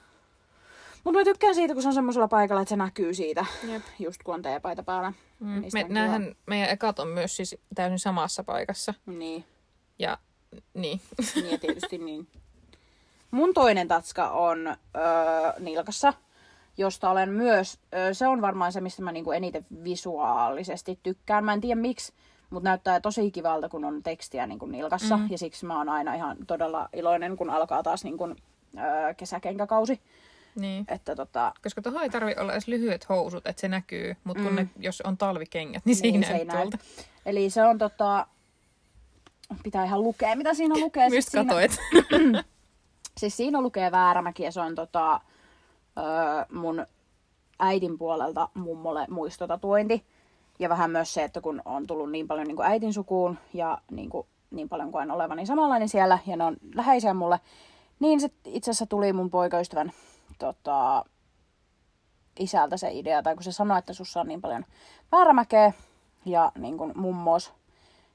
Mutta mä tykkään siitä, kun se on semmoisella paikalla, että se näkyy siitä, Jep. just kun on teepaita päällä. Mm. Niistä Me, näähän, meidän ekat on myös siis täysin samassa paikassa. Niin, Ja niin. niin ja tietysti niin. Mun toinen tatska on öö, nilkassa, josta olen myös, öö, se on varmaan se, mistä mä niinku eniten visuaalisesti tykkään. Mä en tiedä miksi, mutta näyttää tosi kivalta, kun on tekstiä niinku nilkassa. Mm. Ja siksi mä oon aina ihan todella iloinen, kun alkaa taas niinku, öö, kesäkenkäkausi. Niin. Että tota, Koska tuohon ei tarvi olla edes lyhyet housut, että se näkyy. Mutta kun Mm. ne, jos on talvikengät, niin, Niin, siinä se ei näy. tuolta. eli se on tota, pitää ihan lukea, mitä siinä lukee. Mistä siinä, katoit? Siis siinä lukee Väärämäki ja se on tota, öö, mun äitin puolelta mummolle muistotatuointi. Ja vähän myös se, että kun on tullut niin paljon niin kuin äitin sukuun ja niin, kuin, niin paljon kuin olevani samanlainen siellä ja ne on läheisiä mulle, niin se itse asiassa tuli mun poikaystävän tota, isältä se idea, tai kun se sanoi, että sussa on niin paljon väärämäkeä ja niin kuin mummos,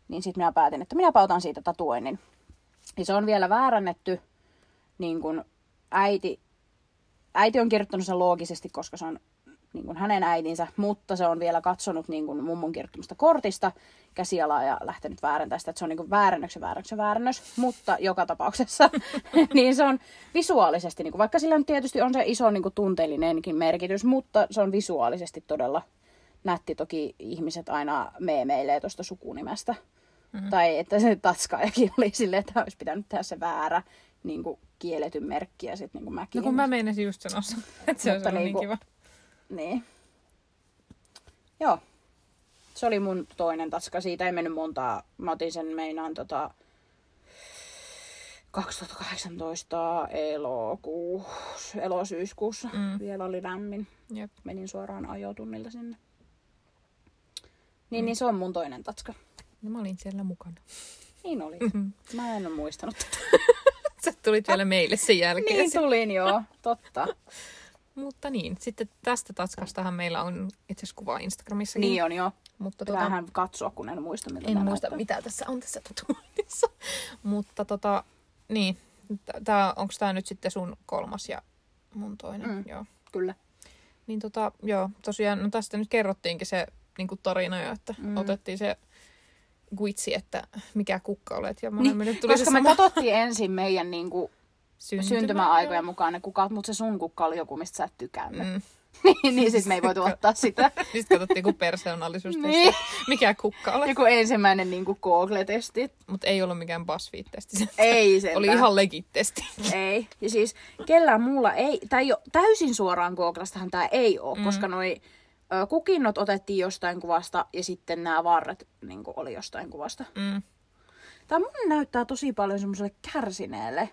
niin sitten minä päätin, että minäpä otan siitä tatuoinnin. Ja se on vielä väärännetty, niin kuin äiti, äiti on kirjoittanut sen loogisesti, koska se on niin kuin hänen äitinsä, mutta se on vielä katsonut niin kuin mummon kirjoittamasta kortista käsialaa ja lähtenyt väärentämään sitä, että se on niin kuin väärennöksen väärennöksen väärännös, mutta joka tapauksessa niin se on visuaalisesti, niin kuin, vaikka sillä tietysti on se iso niin kuin tunteellinenkin merkitys, mutta se on visuaalisesti todella nätti. Toki ihmiset aina meemeilee tuosta sukunimestä. Mm-hmm. Tai että se tatskaajakin oli silleen, että olisi pitänyt tehdä se väärä niin kuin kielletyn merkki ja sitten niin kuin mäkin. No kun mä meinasin just sanoa että se olisi ollut niin niinku- kiva. Niin. Joo. Se oli mun toinen tatska. Siitä ei mennyt montaa. Mä otin sen meinaan tota 2018 elokuussa, elosyyskuussa. Mm. Vielä oli lämmin. Jep. Menin suoraan ajotunnilta sinne. Niin, niin se on mun toinen tatska. No mä olin siellä mukana. Niin oli. Mä en ole muistanut tätä. Sä tulit vielä meille sen jälkeen. Niin tulin, joo. Totta. Mutta niin, sitten tästä tatskastahan meillä on itse asiassa kuva Instagramissakin. Niin on joo. Mutta tota, Pitäähän katsoa, kun en muista, mitä en muista näyttää. mitä tässä on tässä tatuoinnissa. Mutta tota, niin, tää, onko tämä nyt sitten sun kolmas ja mun toinen? Mm. Joo. Kyllä. Niin tota, joo, tosiaan, no tästä nyt kerrottiinkin se niin kuin tarina jo, että Mm. otettiin se guitsi, että mikä kukka olet. Ja Niin, koska me katsottiin ensin meidän niin kuin, syntymä. syntymäaikojen mukaan ne kukat, mutta se sun kukka oli joku, mistä sä et tykännyt. Mm. Niin, niin sit me ei voitu ottaa sitä. Sitten katsottiin kun persoonallisuustesti, Niin. mikä kukka olet. Joku ensimmäinen niin kuin Google-testi. Mutta ei ollut mikään BuzzFeed-testi. Se Ei sen. oli ihan legit-testi. Ei. Ja siis kellään muulla ei, tai jo täysin suoraan Googlastahan tämä ei ole, mm. koska noi ö, kukinnot otettiin jostain kuvasta ja sitten nämä varret niin oli jostain kuvasta. Mm. Tämä mun näyttää tosi paljon semmoiselle kärsineelle.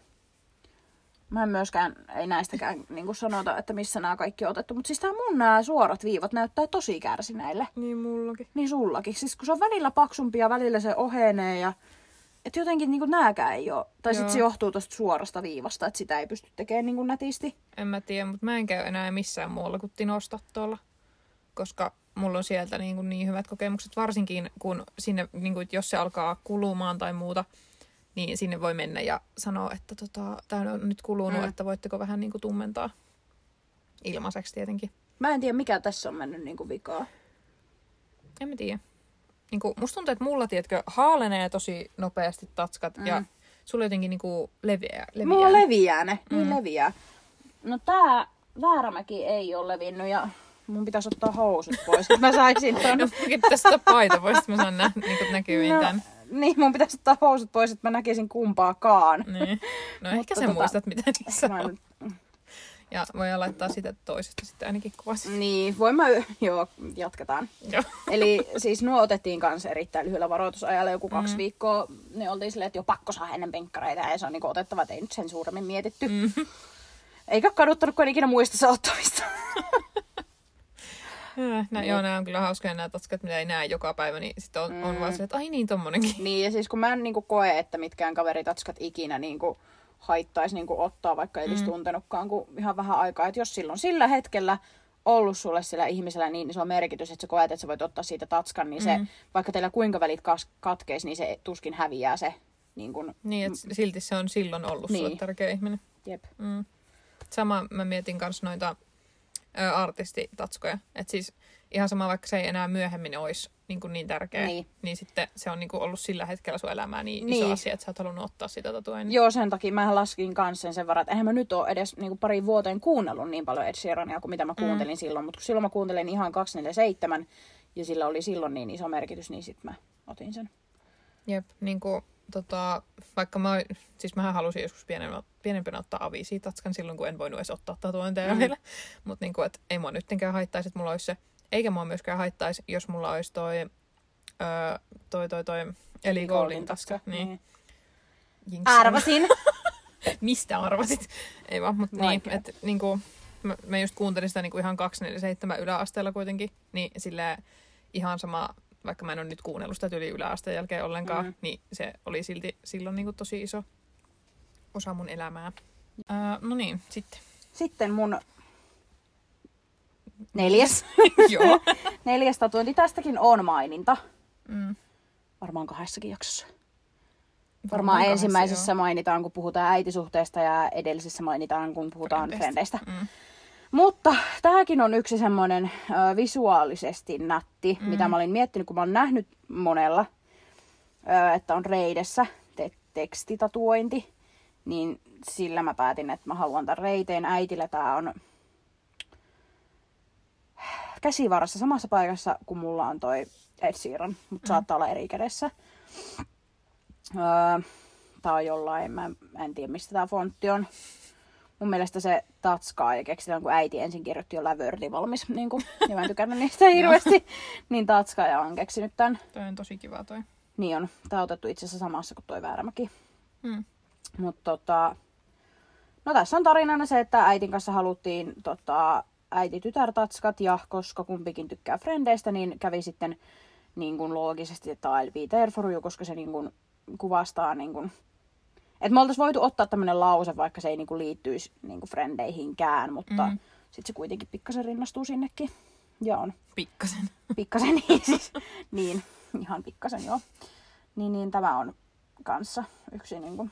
Mä en myöskään, ei näistäkään niin kuin sanota, että missä nämä kaikki on otettu. Mutta siis tää mun nämä suorat viivat näyttää tosi kärsineille. Niin mullakin. Niin sullakin. Siis kun se on välillä paksumpi ja välillä se ohenee ja... Että jotenkin niin nääkään ei ole. Tai sitten se johtuu tosta suorasta viivasta, että sitä ei pysty tekemään niin kuin nätisti. En mä tiedä, mutta mä en käy enää missään muualla kuin Tinosta tuolla. Koska mulla on sieltä niin, kuin niin hyvät kokemukset, varsinkin kun sinne, niin kuin, jos se alkaa kulumaan tai muuta, niin sinne voi mennä ja sanoa, että tota, tämä on nyt kulunut, Mm. että voitteko vähän niin kuin tummentaa. Ilmaiseksi tietenkin. Mä en tiedä, mikä tässä on mennyt niin kuin vikaa. En mä tiedä. Niin kuin, musta tuntuu, että mulla, tiedätkö, haalenee tosi nopeasti tatskat mm. ja sulla jotenkin niin kuin leviää. leviää. Mulla leviää ne. Niin Mm. leviää. No tää Väärämäki ei ole levinnyt ja mun pitäisi ottaa housut pois. että mä saisin ton. No, pitäisi ottaa paita pois, että mä saan nä, niin kuin näkyviin No, tämän. niin, mun pitäisi ottaa housut pois, että mä näkisin kumpaakaan. Niin. No ehkä sä tota- muistat, mitä niissä on. nyt- Ja voidaan laittaa sitä toisesta sitten ainakin kuvasi. Niin, voin mä... Joo, jatketaan. Joo. Eli siis nuo otettiin kanssa erittäin lyhyellä varoitusajalla, joku kaksi Mm. viikkoa. Ne oltiin silleen, että jo pakko saa ennen penkkareita ja se on niinku otettava, että ei nyt sen suuremmin mietitty. Mm. Eikä kaduttanut, kun en ikinä muista se ottamista. Nää, joo, nämä on kyllä hauskoja nämä tatskat, mitä ei näe joka päivä, niin sitten on, mm. on Mm. vaan silleen, että ai niin, tommonenkin. niin, ja siis kun mä en niinku koe, että mitkään kaveritatskat ikinä niinku haittaisi niin kuin ottaa, vaikka ei olisi Mm. tuntenutkaan kuin ihan vähän aikaa. Että jos silloin sillä hetkellä ollut sulle sillä ihmisellä niin iso merkitys, että sä koet, että sä voit ottaa siitä tatskan, niin se, Mm. vaikka teillä kuinka välit kas- katkeisi, niin se tuskin häviää se. Niin kuin, Niin, että silti se on silloin ollut niin. sulle Niin. tärkeä ihminen. jep. Mm. Sama mä mietin kanssa noita ö, artistitatskoja. Että siis ihan sama, vaikka se ei enää myöhemmin olisi niin, kuin niin tärkeä, niin. Niin. sitten se on niin kuin ollut sillä hetkellä sun elämää niin, Niin. iso asia, että sä oot halunnut ottaa sitä tatuoinnin. Joo, sen takia mä laskin kanssa sen, sen verran, että eihän mä nyt ole edes niin kuin pari vuoteen kuunnellut niin paljon Ed Sheerania kuin mitä mä kuuntelin mm. silloin. Mutta kun silloin mä kuuntelin ihan 247 ja sillä oli silloin niin iso merkitys, niin sitten mä otin sen. Jep, niin kuin, tota, vaikka mä, siis mähän halusin joskus pienempänä, pienempänä ottaa avisiitatskan silloin, kun en voinut edes ottaa tatuointeja Mm. vielä. Mutta niin kuin, et ei mua nyttenkään haittaisi, että mulla olisi se. Eikä mua myöskään haittaisi, jos mulla olisi toi, öö, toi, toi, toi Eli Goldin taska. Niin. Jinx. Arvasin. Mistä arvasit? Ei vaan, mutta niin, että niinku, mä, mä just kuuntelin sitä niinku ihan 247 yläasteella kuitenkin, niin sillä ihan sama, vaikka mä en ole nyt kuunnellut sitä yli yläasteen jälkeen ollenkaan, Mm. niin se oli silti silloin niinku tosi iso osa mun elämää. Ää, no niin, sitten. Sitten mun neljäs, Joo. neljäs tatuointi. Tästäkin on maininta. Mm. Varmaan kahdessakin jaksossa. Varmaan Varmaan ensimmäisessä joo. mainitaan, kun puhutaan äitisuhteesta ja edellisessä mainitaan, kun puhutaan frendeistä. Mm. Mutta tämäkin on yksi semmoinen ö, visuaalisesti nätti, mm. Mitä mä olin miettinyt, kun mä oon nähnyt monella, ö, että on reidessä te- tekstitatuointi. Niin sillä mä päätin, että mä haluan tämän reiteen. Äitillä tää on käsivarassa samassa paikassa kuin mulla on toi Ed Sheeran, mutta mm. saattaa olla eri kädessä. Öö, tää on jollain, mä en- mä en tiedä mistä tää fontti on. Mun mielestä se tatskaa ja keksitään, kun äiti ensin kirjoitti jo Wordin valmis, niin kuin, ja mä en tykännyt niistä hirveästi, niin tatskaaja on keksinyt tän. Toi on tosi kiva toi. Niin on. Tää on otettu itse asiassa samassa kuin toi Väärämäki. Mm. Mutta tota, no tässä on tarinana se, että äitin kanssa haluttiin tota, äiti-tytär-tatskat ja koska kumpikin tykkää frendeistä, niin kävi sitten niin kuin loogisesti, että I'll be there for you, koska se niin kuin kuvastaa niin kuin, että me oltaisiin voitu ottaa tämmöinen lause, vaikka se ei niin kuin liittyisi niin kuin frendeihinkään, mutta mm. Sitten se kuitenkin pikkasen rinnastuu sinnekin. Ja on Pikkasen. pikkasen niin siis, niin, ihan pikkasen joo. Niin, niin tämä on kanssa yksi niin kuin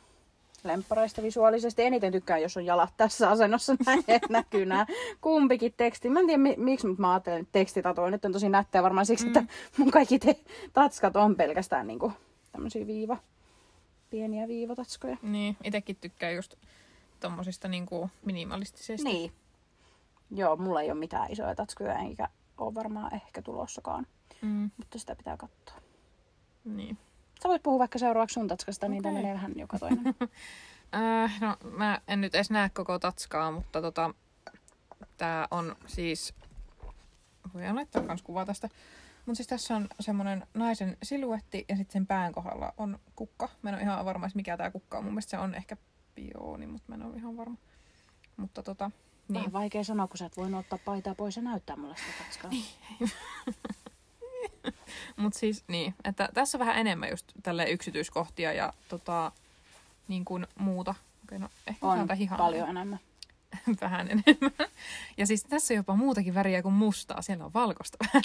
lemppareista visuaalisesti. Eniten tykkään, jos on jalat tässä asennossa näin, että näkyy nämä kumpikin teksti. Mä en tiedä mi- miksi, mutta mä ajattelen, että tekstitatoinnit on tosi nättejä varmaan siksi, mm. että mun kaikki te- tatskat on pelkästään niin kuin tämmöisiä viiva, pieniä viivatatskoja. Niin, itekin tykkään just tommosista niinku minimalistisista. Niin. Joo, mulla ei ole mitään isoja tatskuja, eikä ole varmaan ehkä tulossakaan, Mm, mutta sitä pitää katsoa. niin. Sä voit puhua vaikka seuraavaksi sun tatskasta, niin okay. Okei. menee vähän joka toinen. Äh, no, mä en nyt edes näe koko tatskaa, mutta tota, tää on siis... Voidaan laittaa kans kuva tästä. Mutta siis tässä on semmonen naisen siluetti ja sitten sen pään kohdalla on kukka. Mä en ole ihan varma, mikä tää kukka on. Mun mielestä se on ehkä piooni, mutta mä en ole ihan varma. Mutta tota, Niin. niin. Vähän vaikea sanoa, kun sä et voinut ottaa paitaa pois ja näyttää mulle sitä tatskaa. Mutta siis niin, että tässä on vähän enemmän just tälle yksityiskohtia ja tota, niin kuin muuta. Okei, no ehkä On hihaa paljon enemmän. vähän enemmän. Ja siis tässä on jopa muutakin väriä kuin mustaa. Siellä on valkoista vähän.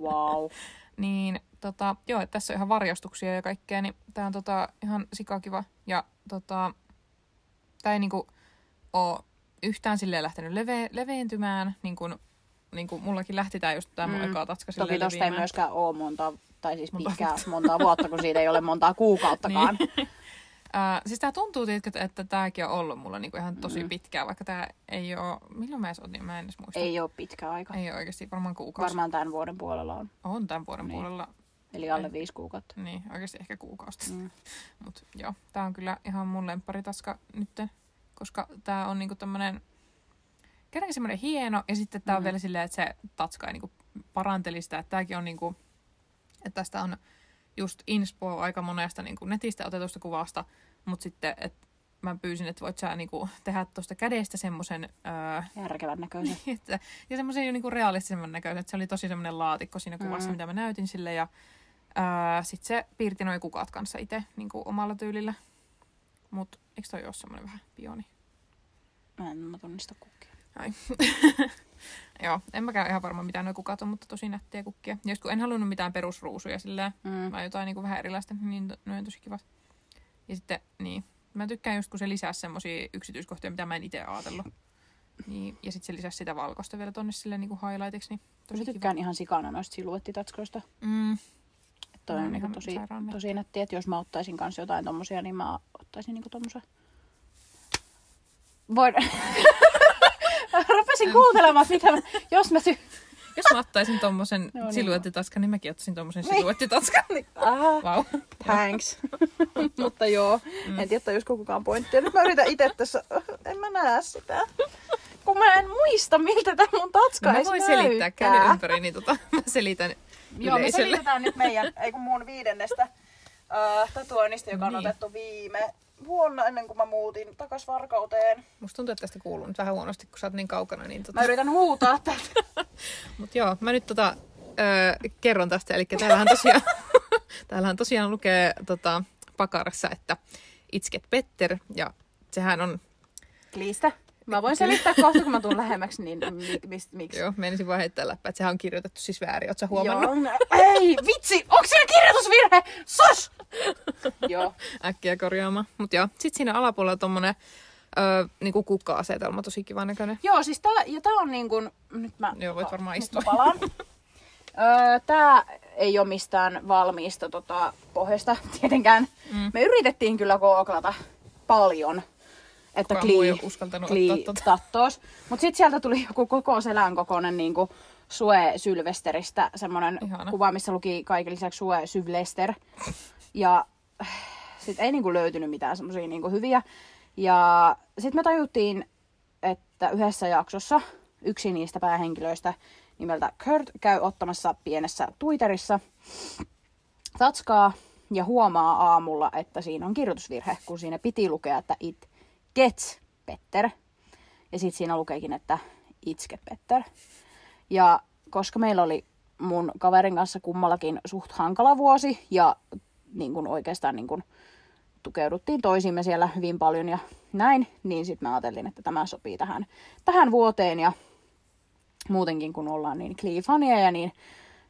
Wow. Niin tota, joo, että tässä on ihan varjostuksia ja kaikkea, niin tää on tota, ihan sikakiva. Ja tota, tää ei niinku oo yhtään silleen lähtenyt leve, leveentymään, niin kuin, niin kuin mullakin lähti tää just tää mun Mm. eka tatska Toki tosta ei myöskään ole montaa, tai siis Monta pitkää montaa vuotta, kun siitä ei ole montaa kuukauttakaan. Niin. Äh, siis tää tuntuu, tiedätkö, että tääkin on ollut mulla niinku ihan tosi Mm. pitkään, vaikka tää ei oo, milloin mä edes otin, mä en edes muista. Ei ole pitkä aika. ei oo oikeasti varmaan kuukausi. Varmaan tämän vuoden puolella on. On tämän vuoden Niin. puolella, Eli alle viisi kuukautta. niin oikeasti ehkä kuukausi. Mm. Mut joo, tää on kyllä ihan mun lempparitaska nyt, koska tää on niinku tämmönen kerrankin semmoinen hieno, ja sitten tää on Mm. vielä silleen, että se tatska ei niinku paranteli sitä, että tääkin on niinku, että tästä on just inspo aika monesta niinku netistä otetusta kuvasta, mutta sitten, että mä pyysin, että voit sä niinku tehdä tuosta kädestä semmoisen, öö, Järkevän näköisen. että, ja semmoisen niinku realistisemman näköisen, että se oli tosi semmoinen laatikko siinä kuvassa, Mm. mitä mä näytin sille, ja öö, sitten se piirti noi kukat kanssa itse niinku omalla tyylillä. Mut eikö toi ole semmonen vähän pioni? Mä en mä tunnista kukkia. Ai. Joo, en mäkään ihan varma mitä nuo kukat on, mutta tosi nättiä kukkia. Ja jos kun en halunnut mitään perusruusuja silleen, Mm. vaan jotain niinku vähän erilaista, niin to- ne on tosi kivat. Ja sitten, niin. Mä tykkään just kun se lisää semmosia yksityiskohtia, mitä mä en itse ajatellut. Niin, ja sitten se lisäsi sitä valkoista vielä tonne silleen niinku highlightiksi, niin tosi Mä kiva. tykkään ihan sikana noista siluettitatskoista. Mm, Että Toi on niinku ihan tosi, nättiä. tosi nätti, että jos mä ottaisin kanssa jotain tommosia, niin mä ottaisin niinku tommosen. Voin... Rupesin kuuntelemaan, mitä mä... Jos mä ty... jos mä ottaisin tommosen No niin. siluettitaskan, niin mäkin ottaisin tommosen Niin. siluettitaskan. Ah, Vau. thanks. Mutta joo, Mm. en tiedä, olisiko kukaan pointtia. Nyt mä yritän itse tässä... En mä näe sitä. Kun mä en muista, miltä tämä mun tatska No mä voin selittää, käy ympäri, niin tota, mä selitän Joo, me yleisölle. selitetään nyt meidän, ei kun mun viidennestä äh, tatuoinnista, joka on Niin. otettu viime vuonna ennen kuin mä muutin takas Varkauteen. Musta tuntuu, että tästä kuuluu nyt vähän huonosti, kun sä oot niin kaukana. Niin tota... Mä yritän huutaa täältä. Mut joo, mä nyt tota, öö, kerron tästä. Eli täällähän tosiaan, täällähän tosiaan lukee tota, pakarassa, että Itsket Petter. Ja sehän on, Kliistä. Mä voin selittää kohta, kun mä tuun lähemmäksi, niin mi- mist, miksi. joo, menisin vaan heittää läppää, että sehän on kirjoitettu siis väärin. Oot sä huomannut? Joo. Ei, vitsi! Onko siinä kirjoitusvirhe? Sos! Joo. Äkkiä korjaamaan. Mut joo, sit siinä alapuolella tommonen öö, niinku kukka-asetelma, tosi kivan näköinen. Joo, siis tää, ja tää on niin kuin, nyt mä, Joo, voit varmaan istua. palaan. Öö, tää ei ole mistään valmiista tota, pohjasta tietenkään. Mm. Me yritettiin kyllä googlata paljon, että Kukaan oo uskaltanut ottaa tota. tattoos. Mut sit sieltä tuli joku koko selän kokoinen niinku Sue Sylvesteristä semmonen Ihana. kuva, missä luki kaiken lisäksi Sue Syvlester. Ja äh, sit ei niinku löytynyt mitään semmosia niinku hyviä. Ja sit me tajuttiin, että yhdessä jaksossa yksi niistä päähenkilöistä nimeltä Kurt käy ottamassa pienessä Twitterissa tatskaa ja huomaa aamulla, että siinä on kirjoitusvirhe, kun siinä piti lukea, että it gets better. Ja sitten siinä lukeekin, että it's get better. Ja koska meillä oli mun kaverin kanssa kummallakin suht hankala vuosi ja niin kun oikeastaan niin kun tukeuduttiin toisiimme siellä hyvin paljon ja näin, niin sitten mä ajattelin, että tämä sopii tähän, tähän vuoteen ja muutenkin kun ollaan niin Glee-faneja, niin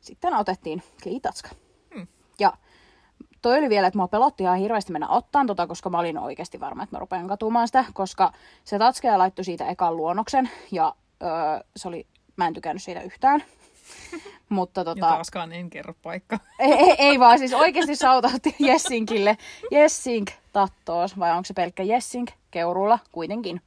sitten otettiin Glee-tatska. Hmm. Ja toi oli vielä, että mua pelotti ihan hirveästi mennä ottaan tota, koska mä olin oikeasti varma, että mä rupean katumaan sitä, koska se tatskeja laittoi siitä ekan luonnoksen ja öö, se oli, mä en tykännyt siitä yhtään. Mutta Ja tota, taaskaan en kerro paikka. ei, ei, ei vaan, siis oikeasti sautautti Jessinkille. Jessink tattoos, vai onko se pelkkä Jessink keurulla kuitenkin.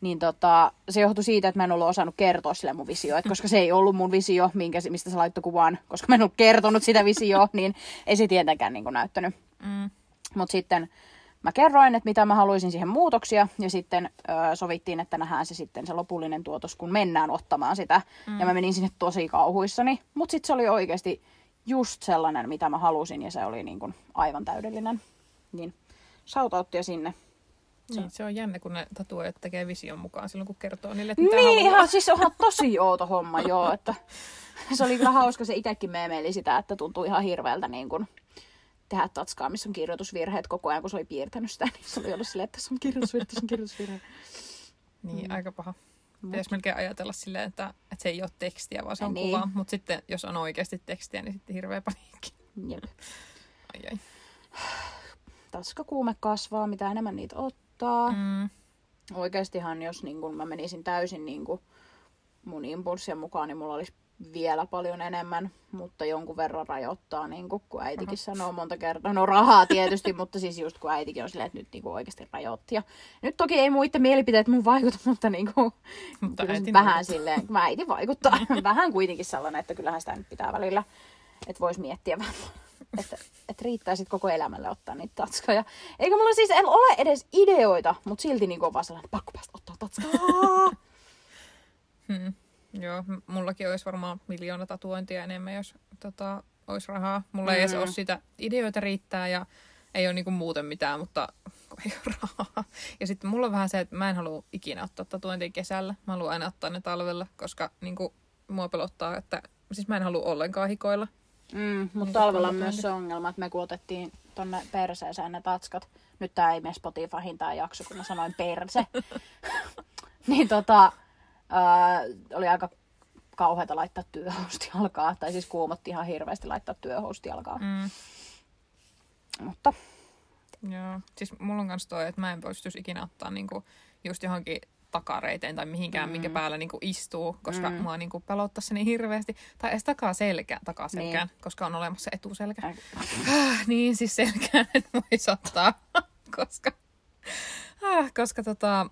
Niin tota, se johtui siitä, että mä en ollut osannut kertoa sille mun visio. Et koska se ei ollut mun visio, minkä, mistä se laittoi kuvan, koska mä en ollut kertonut sitä visioa, niin ei se tietenkään niin näyttänyt. Mm. Mutta sitten mä kerroin, että mitä mä haluaisin siihen muutoksia, ja sitten ö, sovittiin, että nähdään se sitten se lopullinen tuotos, kun mennään ottamaan sitä. Mm. Ja mä menin sinne tosi kauhuissani, mutta sitten se oli oikeasti just sellainen, mitä mä halusin, ja se oli niin kuin aivan täydellinen. Niin shoutouttia sinne. Niin, se on jännä, kun ne tatuoijat tekee vision mukaan silloin, kun kertoo niille, että Niin, haluaa. ihan, siis onhan tosi outo homma, joo. Että se oli kyllä hauska, se itsekin meemeili sitä, että tuntuu ihan hirveältä niin kuin tehdä tatskaa, missä on kirjoitusvirheet koko ajan, kun se oli piirtänyt sitä, niin se oli ollut silleen, että tässä on kirjoitusvirhe, tässä on kirjoitusvirhe. Niin, Mm. aika paha. Pitäisi melkein ajatella silleen, että, että se ei ole tekstiä, vaan se on Niin. kuva. Mutta sitten, jos on oikeasti tekstiä, niin sitten hirveä paniikki. Jep. Ai ai. Tatskakuume kasvaa, mitä enemmän niitä ottaa. Mm. Oikeastihan, jos niin kun mä menisin täysin niin kun mun impulssien mukaan, niin mulla olisi vielä paljon enemmän, mutta jonkun verran rajoittaa, niin kun, kun äitikin sanoo monta kertaa. No rahaa tietysti, mutta siis just kun äitikin on silleen, että nyt niin oikeasti rajoitti. Ja nyt toki ei muiden mielipiteet mun vaikuta, mutta niin kuin, Mutta äitin vähän vaikuttaa. silleen, kun äiti vaikuttaa. vähän kuitenkin sellainen, että kyllähän sitä nyt pitää välillä, että voisi miettiä vähän, että, että riittää sitten koko elämälle ottaa niitä tatskoja. Eikä mulla siis en ole edes ideoita, mutta silti niin on vaan sellainen, että pakko päästä ottaa tatskaa. Hmm. Joo, mullakin olisi varmaan miljoona tatuointia enemmän, jos tota, olisi rahaa. Mulla mm. ei edes Mm. ole sitä ideoita riittää ja ei ole niinku muuten mitään, mutta ei ole rahaa. Ja sitten mulla on vähän se, että mä en halua ikinä ottaa tatuointia kesällä. Mä haluan aina ottaa ne talvella, koska niinku, mua pelottaa, että siis mä en halua ollenkaan hikoilla. Mm, mutta Niin, talvella on myös se ongelma, että me kun otettiin tonne perseeseen ne tatskat. Nyt tää ei mene Spotifyhin tää jakso, kun mä sanoin perse. niin tota, ää, oli aika kauheata laittaa työhousti alkaa. Tai siis kuumotti ihan hirveästi laittaa työhousti alkaa. Mm. Mutta Joo. Siis mulla on kans toi, että mä en pystyisi ikinä ottaa niinku just johonkin takareiteen tai mihinkään, mm. minkä päällä niinku istuu, koska mm. mua niinku pelottaa se niin hirveästi. Tai edes takaa selkään, takaa selkään, niin. koska on olemassa etuselkä. Ai- niin, siis selkään en voisi ottaa, koska, ah, koska tota,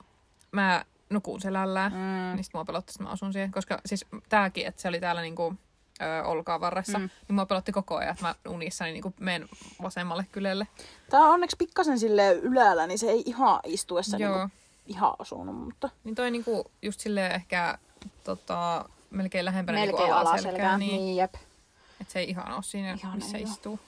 mä nukun selällään, mm. niin sit mua pelotti, että mä asun siihen. Koska siis tääkin, että se oli täällä niinku, ö, olkaan varressa, mm. Niin mua pelotti koko ajan, että mä unissani niinku menen vasemmalle kylelle. tää on onneksi pikkasen sille ylällä, niin se ei ihan istuessa Joo. niinku ihan osunut, mutta Niin toi niinku just silleen ehkä tota, melkein lähempänä melkein niinku alaselkää. Niin, niin, jep. että se ei ihan ole siinä, Ihan missä ei istuu.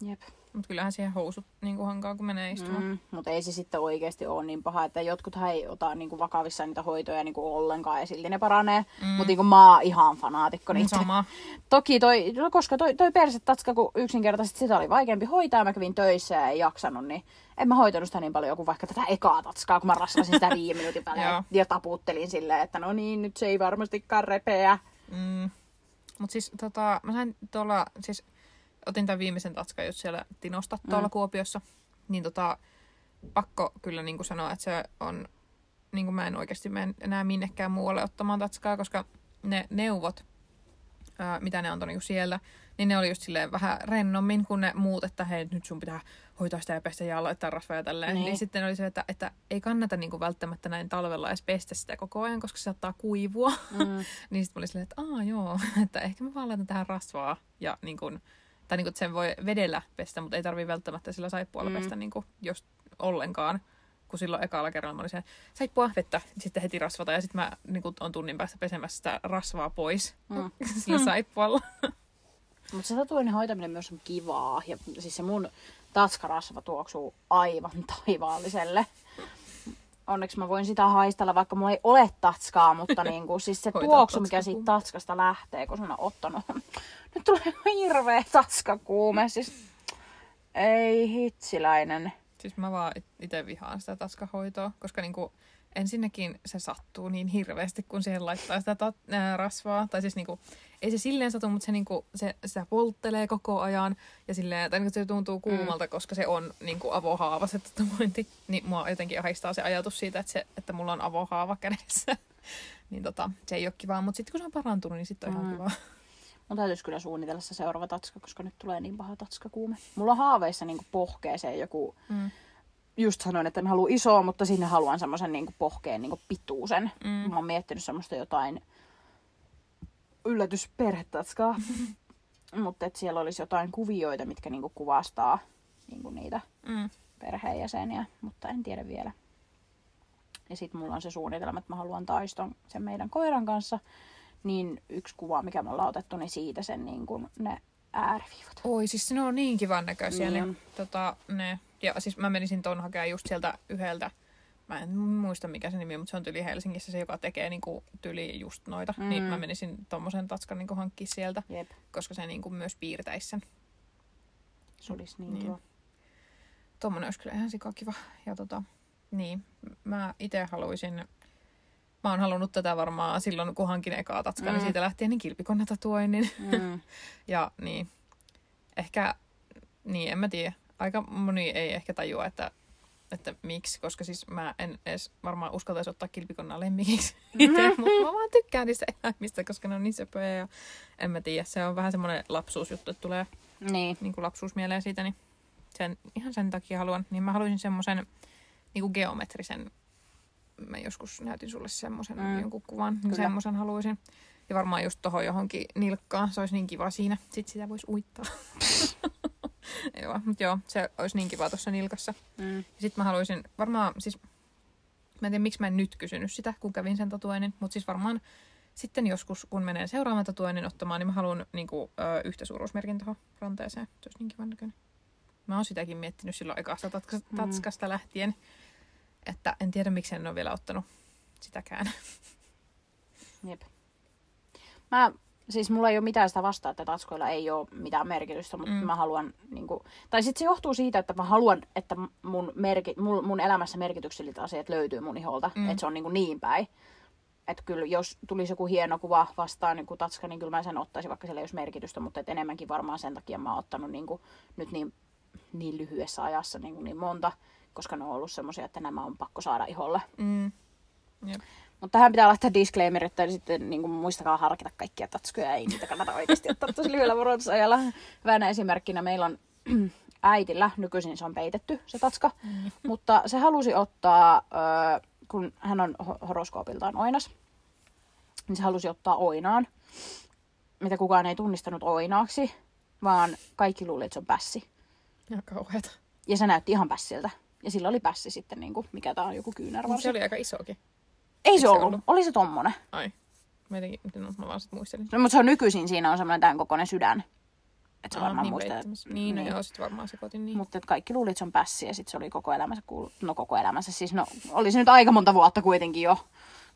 jep. Mutta kyllähän siihen housut niinku hankaa, kun menee istumaan. Mm. Mutta ei se sitten oikeasti ole niin paha, että jotkuthan ei ota niinku vakavissaan niitä hoitoja niinku ollenkaan ja silti ne paranee. Mm. Mutta niinku mä oon ihan fanaatikko Niin niitä. sama. Toki toi, no koska toi, toi persetatska, kun yksinkertaisesti sitä oli vaikeampi hoitaa, mä kävin töissä ja ei jaksanut, niin en mä hoitanut sitä niin paljon kuin vaikka tätä ekaa tatskaa, kun mä rasvasin sitä viime minuutin välein ja taputtelin silleen, että no niin, nyt se ei varmastikaan repeä. Mm. Mutta siis tota, mä sain tuolla, siis otin tämän viimeisen tatskan just siellä Tinosta tuolla Mm. Kuopiossa. Niin tota, pakko kyllä niinku sanoa, että se on, niinku mä en oikeasti mene enää minnekään muualle ottamaan tatskaa, koska ne neuvot, ää, mitä ne antoi niinku siellä, niin ne oli just silleen vähän rennommin kuin ne muut, että hei, nyt sun pitää hoitaa sitä ja pestä ja laittaa rasvoja ja tälleen. Niin. Niin. niin sitten oli se, että, että ei kannata niinku välttämättä näin talvella edes pestä sitä koko ajan, koska se saattaa kuivua. Mm. Niin sitten mä olin silleen, että aa joo, että ehkä mä vaan laitan tähän rasvaa ja niin kun, tai niin kun, että sen voi vedellä pestä, mutta ei tarvii välttämättä sillä saippualla Mm. mm. pestä niin kun, jos ollenkaan. Kun silloin ekalla kerralla mä olin se, saippua, vettä, sitten heti rasvata ja sitten mä niin kun, on tunnin päästä pesemässä sitä rasvaa pois Mm. sillä saippualla. Mutta se tatuoinnin hoitaminen myös on kivaa. Ja siis se mun tatskarasva tuoksuu aivan taivaalliselle. Onneksi mä voin sitä haistella, vaikka mulla ei ole tatskaa, mutta niinku, siis se tuoksu, mikä siitä tatskasta lähtee, kun sen on ottanut. Nyt tulee ihan hirveä tatskakuume. Siis ei hitsiläinen. Siis mä vaan itse vihaan sitä taskahoitoa, koska niinku, ensinnäkin se sattuu niin hirveästi, kun siihen laittaa sitä tat- ää, rasvaa. Tai siis niinku, ei se silleen satu, mutta se, niinku, se sitä polttelee koko ajan. Ja silleen, tai niinku, se tuntuu kuumalta, mm. koska se on niinku, avohaava se tatuointi. Niin mua jotenkin ahistaa se ajatus siitä, että, se, että mulla on avohaava kädessä. niin tota, se ei ole kivaa, mutta sitten kun se on parantunut, niin sitten on mm. Ihan kivaa. Mun täytyisi kyllä suunnitella se seuraava tatska, koska nyt tulee niin paha tatskakuume. Mulla on haaveissa niinku pohkeeseen joku Mm. Just sanoin, että en halua isoa, mutta sinne haluan semmoisen niin pohkeen niin pituusen. Mm. Mä oon miettinyt semmoista jotain yllätysperhetatskaa. mutta että siellä olisi jotain kuvioita, mitkä niin kuvastaa niin niitä Mm. perheenjäseniä, mutta en tiedä vielä. Ja sitten mulla on se suunnitelma, että mä haluan taiston sen meidän koiran kanssa. Niin yksi kuva, mikä me ollaan otettu, niin siitä sen niin kuin ne ääriviivat. Oi, siis ne on niin kivan näköisiä Niin ne, tota, ne. Ja siis mä menisin ton hakea just sieltä yhdeltä, mä en muista mikä se nimi on, mutta se on tyli Helsingissä se, joka tekee niinku tyli just noita. Mm. Niin mä menisin tommosen tatskan niinku hankkia sieltä, Jep, koska se niinku myös piirtäisi sen. se olisi niin, Niin. niin. kiva. Tommonen olisi kyllä ihan sikakiva. Ja tota, niin, mä itse haluaisin, mä oon halunnut tätä varmaan silloin, kun hankin ekaa tatskaa, mm. niin Mm. siitä lähtien niin kilpikonnatatuoinnin. Mm. Ja niin, ehkä, niin en mä tiedä. Aika moni ei ehkä tajua, että, että miksi, koska siis mä en edes varmaan uskaltaisi ottaa kilpikonnaa lemmikiksi itse, mutta mä vaan tykkään niistä eläimistä, koska ne on niin söpöjä ja en mä tiedä. Se on vähän semmoinen lapsuusjuttu, että tulee Niin. niin kuin lapsuus mieleen siitä, niin sen, ihan sen takia haluan. Niin mä haluaisin semmoisen niin kuin geometrisen, mä joskus näytin sulle semmoisen Mm. jonkun kuvan, niin semmoisen haluaisin. Ja varmaan just tohon johonkin nilkkaan, se olisi niin kiva siinä. Sitten sitä voisi uittaa. joo, mutta joo, se olisi niin kiva tuossa nilkassa. Mm. Sitten mä haluaisin varmaan, siis mä en tiedä miksi mä en nyt kysynyt sitä, kun kävin sen tatuoinnin, mutta siis varmaan sitten joskus, kun menee seuraavan tatuoinnin ottamaan, niin mä haluan niinku, ö, yhtä suuruusmerkin tuohon ranteeseen. Se olisi niin kivan näköinen. Mä oon sitäkin miettinyt silloin ekasta Mm. tatskasta lähtien, että en tiedä miksi en ole vielä ottanut sitäkään. Jep. Mä siis mulla ei ole mitään sitä vastaa, että tatskoilla ei ole mitään merkitystä, mutta mm. mä haluan, niin kuin, tai sitten se johtuu siitä, että mä haluan, että mun, merki, mun, mun elämässä merkitykselliset asiat löytyy mun iholta, mm. että se on niin, kuin niin päin. Että kyllä jos tulisi joku hieno kuva vastaan niin kuin tatska, niin kyllä mä sen ottaisin, vaikka sillä ei olisi merkitystä, mutta et enemmänkin varmaan sen takia mä oon ottanut niin kuin, nyt niin, niin lyhyessä ajassa niin, kuin niin monta, koska ne on ollut semmoisia, että nämä on pakko saada iholle. Mm. Jep. Mutta tähän pitää laittaa disclaimer, että sitten niin kuin, muistakaa harkita kaikkia tatskuja. Ei niitä kannata oikeasti ottaa tosi lyhyellä varoitusajalla. Hyvänä esimerkkinä meillä on äitillä, nykyisin se on peitetty se tatska, mm. mutta se halusi ottaa, kun hän on horoskoopiltaan oinas, niin se halusi ottaa oinaan, mitä kukaan ei tunnistanut oinaaksi, vaan kaikki luuli, että se on pässi. Ja kauheeta. Ja se näytti ihan pässiltä. Ja sillä oli pässi sitten, niin kuin, mikä tämä on, joku kyynärvarsi. Se oli aika isokin. Ei se, se ollut. ollut. Oli se tommonen. Ai. Mä, jotenkin, no, mä vaan sit muistelin. No, mutta se on nykyisin, siinä on semmoinen tämän kokoinen sydän. Että se varmaan niin, muistaa. Niin, no joo, sit varmaan sekoitin niin. Mutta kaikki luulivat, että se on pässi ja sitten se oli koko elämänsä kuullut. No koko elämänsä siis, no oli se nyt aika monta vuotta kuitenkin jo.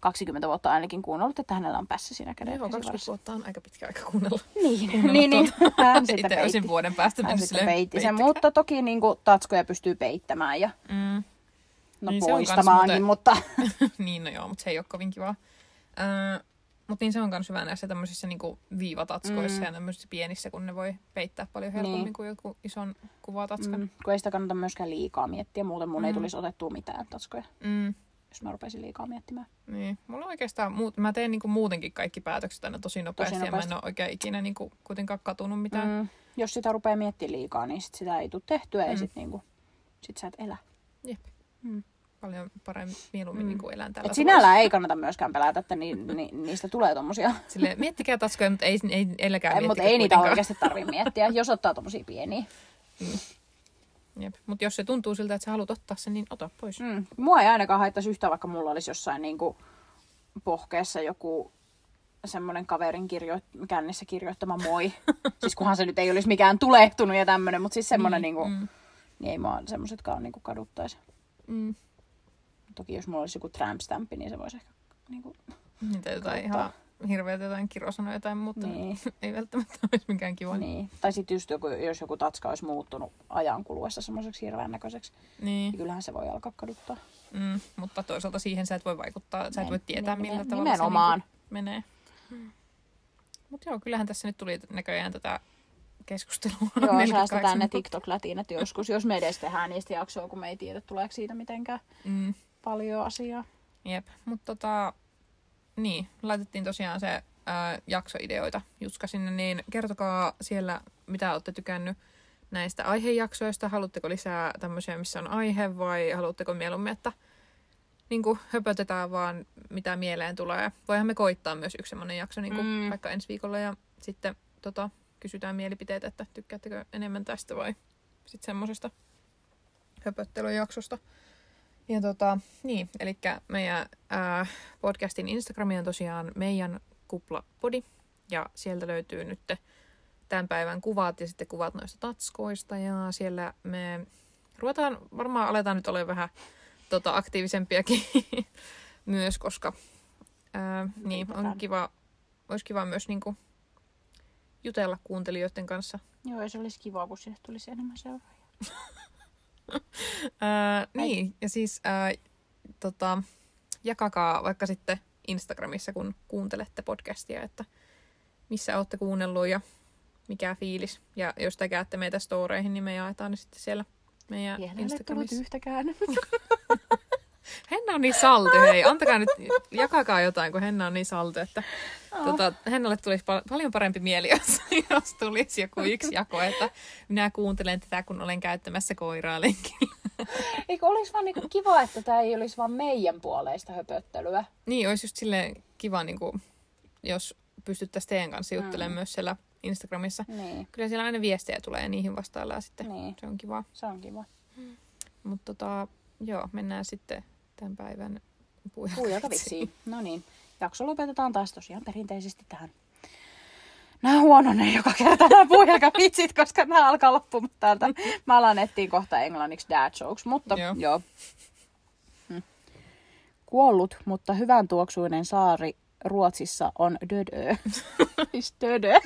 20 vuotta ainakin kuunnellut, että hänellä on pässi siinä kädessä. Joo, 20 vuotta on aika pitkä aika kuunnella. Niin, kuunnella niin, niin. Hän sitten Itse olisin vuoden päästä hän sitten peitti sen, mutta toki niin kuin, tatskoja pystyy peittämään ja mm. No niin poistamaankin, mutta... niin, no joo, mutta se ei ole kovin kivaa. Öö, mutta niin se on myös hyvä näissä tämmöisissä niinku viivatatskoissa mm. ja tämmöisissä pienissä, kun ne voi peittää paljon helpommin niin. kuin joku ison kuvatatska. Mm. Kun ei sitä kannata myöskään liikaa miettiä, muuten mun mm. ei tulisi otettua mitään tatskoja. Mm. Jos mä rupesin liikaa miettimään. Niin, mulla oikeastaan, muut, mä teen niinku muutenkin kaikki päätökset aina tosi nopeasti, tosi nopeasti. ja mä en ole oikein ikinä niinku kuitenkaan katunut mitään. Mm. Jos sitä rupeaa miettimään liikaa, niin sit sitä ei tule tehtyä mm. ja sit, niinku, sit sä et elä. Jep. Mm paljon paremmin mieluummin mm. niin kuin elän tällä Et sinällään ei kannata myöskään pelätä, että ni, ni, niistä tulee tommosia. Silleen, miettikää taskuja, mutta ei, ei eläkää ei, Mutta ei niitä oikeasti tarvitse miettiä, jos ottaa tommosia pieniä. Mm. Jep. Mutta jos se tuntuu siltä, että sä haluat ottaa sen, niin ota pois. Mm. Mua ei ainakaan haittaisi yhtään, vaikka mulla olisi jossain niin kuin pohkeessa joku semmoinen kaverin kirjo- kännissä kirjoittama moi. siis kunhan se nyt ei olisi mikään tulehtunut ja tämmöinen, mutta siis semmoinen niin, niin kuin, mm. niin ei mua semmoisetkaan niin kuin kaduttaisi. Mm. Toki jos mulla olisi joku tramp-stampi, niin se voisi ehkä niin kuin, Niitä jotain ihan hirveätä jotain kirosanoja tai muuta. Niin. ei välttämättä olisi mikään kiva. Niin. Tai sitten just joku, jos joku tatska olisi muuttunut ajan kuluessa semmoiseksi hirveän näköiseksi, niin. niin kyllähän se voi alkaa kaduttaa. Mm, mutta toisaalta siihen sä et voi vaikuttaa, sä et voi tietää niin, millä tavalla nimenomaan. se niin menee. Hmm. Mutta joo, kyllähän tässä nyt tuli näköjään tätä keskustelua. Joo, säästetään ne TikTok-lätinät joskus, jos me edes tehdään niistä jaksoa, kun me ei tiedä, tuleeko siitä mitenkään. Mm paljon asiaa. Jep, mutta tota, niin, laitettiin tosiaan se ää, jaksoideoita Jutka sinne, niin kertokaa siellä, mitä olette tykännyt näistä aihejaksoista. Haluatteko lisää tämmöisiä, missä on aihe, vai haluatteko mieluummin, että niin kuin höpötetään vaan, mitä mieleen tulee. Voihan me koittaa myös yksi semmoinen jakso niin kuin mm. vaikka ensi viikolla, ja sitten tota, kysytään mielipiteitä, että tykkäättekö enemmän tästä vai sitten semmoisesta höpöttelyjaksosta. Ja tota, niin, eli meidän ää, podcastin Instagrami on tosiaan meidän kuplapodi. Ja sieltä löytyy nyt tämän päivän kuvat ja sitten kuvat noista tatskoista. Ja siellä me ruvetaan, varmaan aletaan nyt olemaan vähän tota, aktiivisempiakin myös, koska ää, niin, on kiva, olisi kiva myös niinku, jutella kuuntelijoiden kanssa. Joo, se olisi kiva, kun sinne tulisi enemmän seuraajia. äh, niin, ja siis äh, tota, jakakaa vaikka sitten Instagramissa, kun kuuntelette podcastia, että missä olette kuunnellut ja mikä fiilis. Ja jos te käytte meitä storeihin, niin me jaetaan ne sitten siellä meidän Vielä Instagramissa. yhtäkään. Henna on niin salty, hei. Antakaa nyt, jakakaa jotain, kun Henna on niin salty, että oh. tota, Hennalle tulisi pal- paljon parempi mieli, jos, jos tulisi joku yksi jako, että minä kuuntelen tätä, kun olen käyttämässä koiraa lenkillä. Eikö olisi vaan niinku kiva, että tämä ei olisi vaan meidän puoleista höpöttelyä? Niin, olisi just silleen kiva, niinku, jos pystyttäisiin teidän kanssa juttelemaan mm. myös siellä Instagramissa. Niin. Kyllä siellä aina viestejä tulee ja niihin vastaillaan sitten. Niin. Se on kiva. Se on kiva. Mutta tota, joo, mennään sitten tämän päivän puujalkavitsiin. No niin, jakso lopetetaan taas tosiaan perinteisesti tähän. Nämä huononee joka kerta nämä puujalkavitsit, koska nämä alkaa loppumaan täältä. Mä alan etsiä kohta englanniksi dad jokes, mutta joo. joo. Hm. Kuollut, mutta hyvän tuoksuinen saari Ruotsissa on dödö. siis dödö.